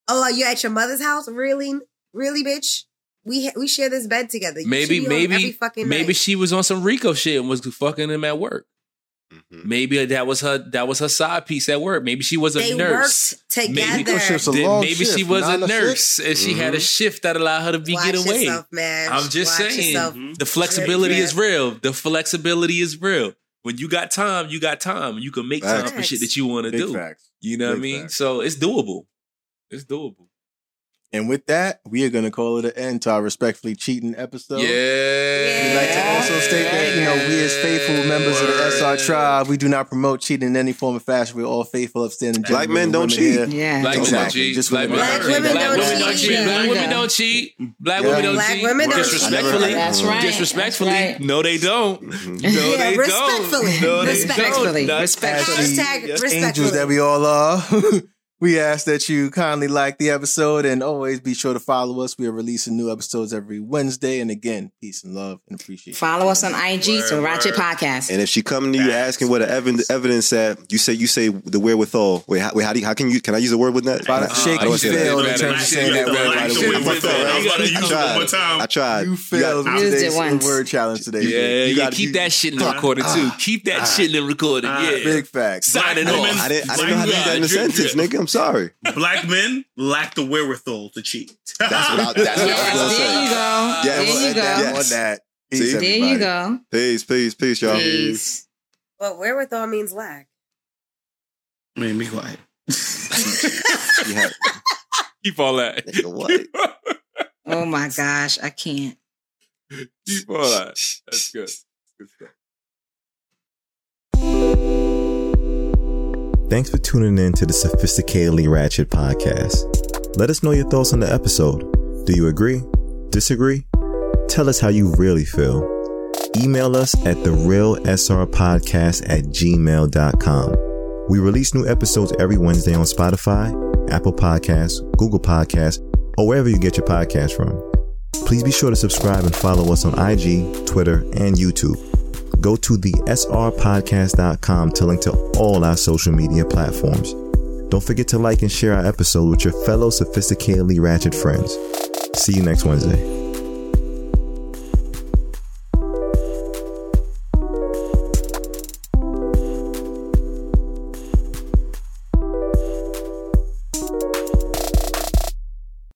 Oh, are you at your mother's house? Really? Really, bitch? we we share this bed together. You maybe should every maybe fucking maybe night. she was on some Rico shit and was fucking him at work. Mm-hmm. Maybe that was her that was her side piece at work. Maybe she was a they nurse. worked together. Maybe, a then long maybe she was a nine to nurse six. and she had a shift that allowed her to be Watch get away. yourself, man. I'm just Watch saying yourself. the flexibility Drip, is real. The flexibility is real. When you got time, you got time. You can make time for shit that you want to do. facts. You know what I mean? facts. So it's doable. It's doable. And with that, we are going to call it an end to our respectfully cheating episode. Yeah. We'd like to also state that, you know, we as faithful members of the SR tribe, we do not promote cheating in any form or fashion. We're all faithful, upstanding Black gentlemen men don't women cheat. here. Yeah. Black women don't Exactly. cheat. Just Black women women Black don't cheat. women Black don't women don't cheat. cheat. There Black you women go. don't cheat. Black Yeah. women don't Black cheat. women don't cheat. Disrespectfully. That's right. Disrespectfully. That's right. No, they don't. Mm-hmm. No, Yeah, they respectfully. don't. No, they Respectfully. don't. Not- Respectfully. Hashtag As respectfully. angels that we all are. we ask that you kindly like the episode and always be sure to follow us. We are releasing new episodes every Wednesday. And again, peace and love and appreciation. Follow us on IG to Word, Ratchet word. Podcast. And if she coming to you Facts. asking what the evidence, evidence at, you say you say the wherewithal. Wait, how, wait, how do you, how can you can I use a word with that? By the Can I- shake I don't you failed in terms of saying that women word don't by the cheat. way. Black women don't I tried. Use it one more time. I tried. You failed got- in Used it today's once. word challenge today. Yeah, You yeah. gotta Keep use- that shit in the recording too. Keep that shit in the recording. Ah. Yeah. Big facts. Signing Black off. women- I didn't, I didn't know how to use that in a Drip, drip. sentence, nigga. I'm sorry. Black men lack the wherewithal to cheat. That's what I, that's what I was gonna say. there you go. Yes. There you go. Yes. On that. Peace, There everybody. you go. Peace, peace, peace, y'all. Peace. But wherewithal means lack. Man, be quiet. She had, Keep all that. what? Oh my gosh, I can't. Keep all that. That's good. That's good stuff. Thanks for tuning in to the Sophisticatedly Ratchet podcast. Let us know your thoughts on the episode. Do you agree? Disagree? Tell us how you really feel. Email us at therealsrpodcast at gmail.com. We release new episodes every Wednesday on Spotify, Apple Podcasts, Google Podcasts, or wherever you get your podcast from. Please be sure to subscribe and follow us on IG, Twitter, and YouTube. Go to the srpodcast.com to link to all our social media platforms. Don't forget to like and share our episode with your fellow sophisticatedly ratchet friends. See you next Wednesday.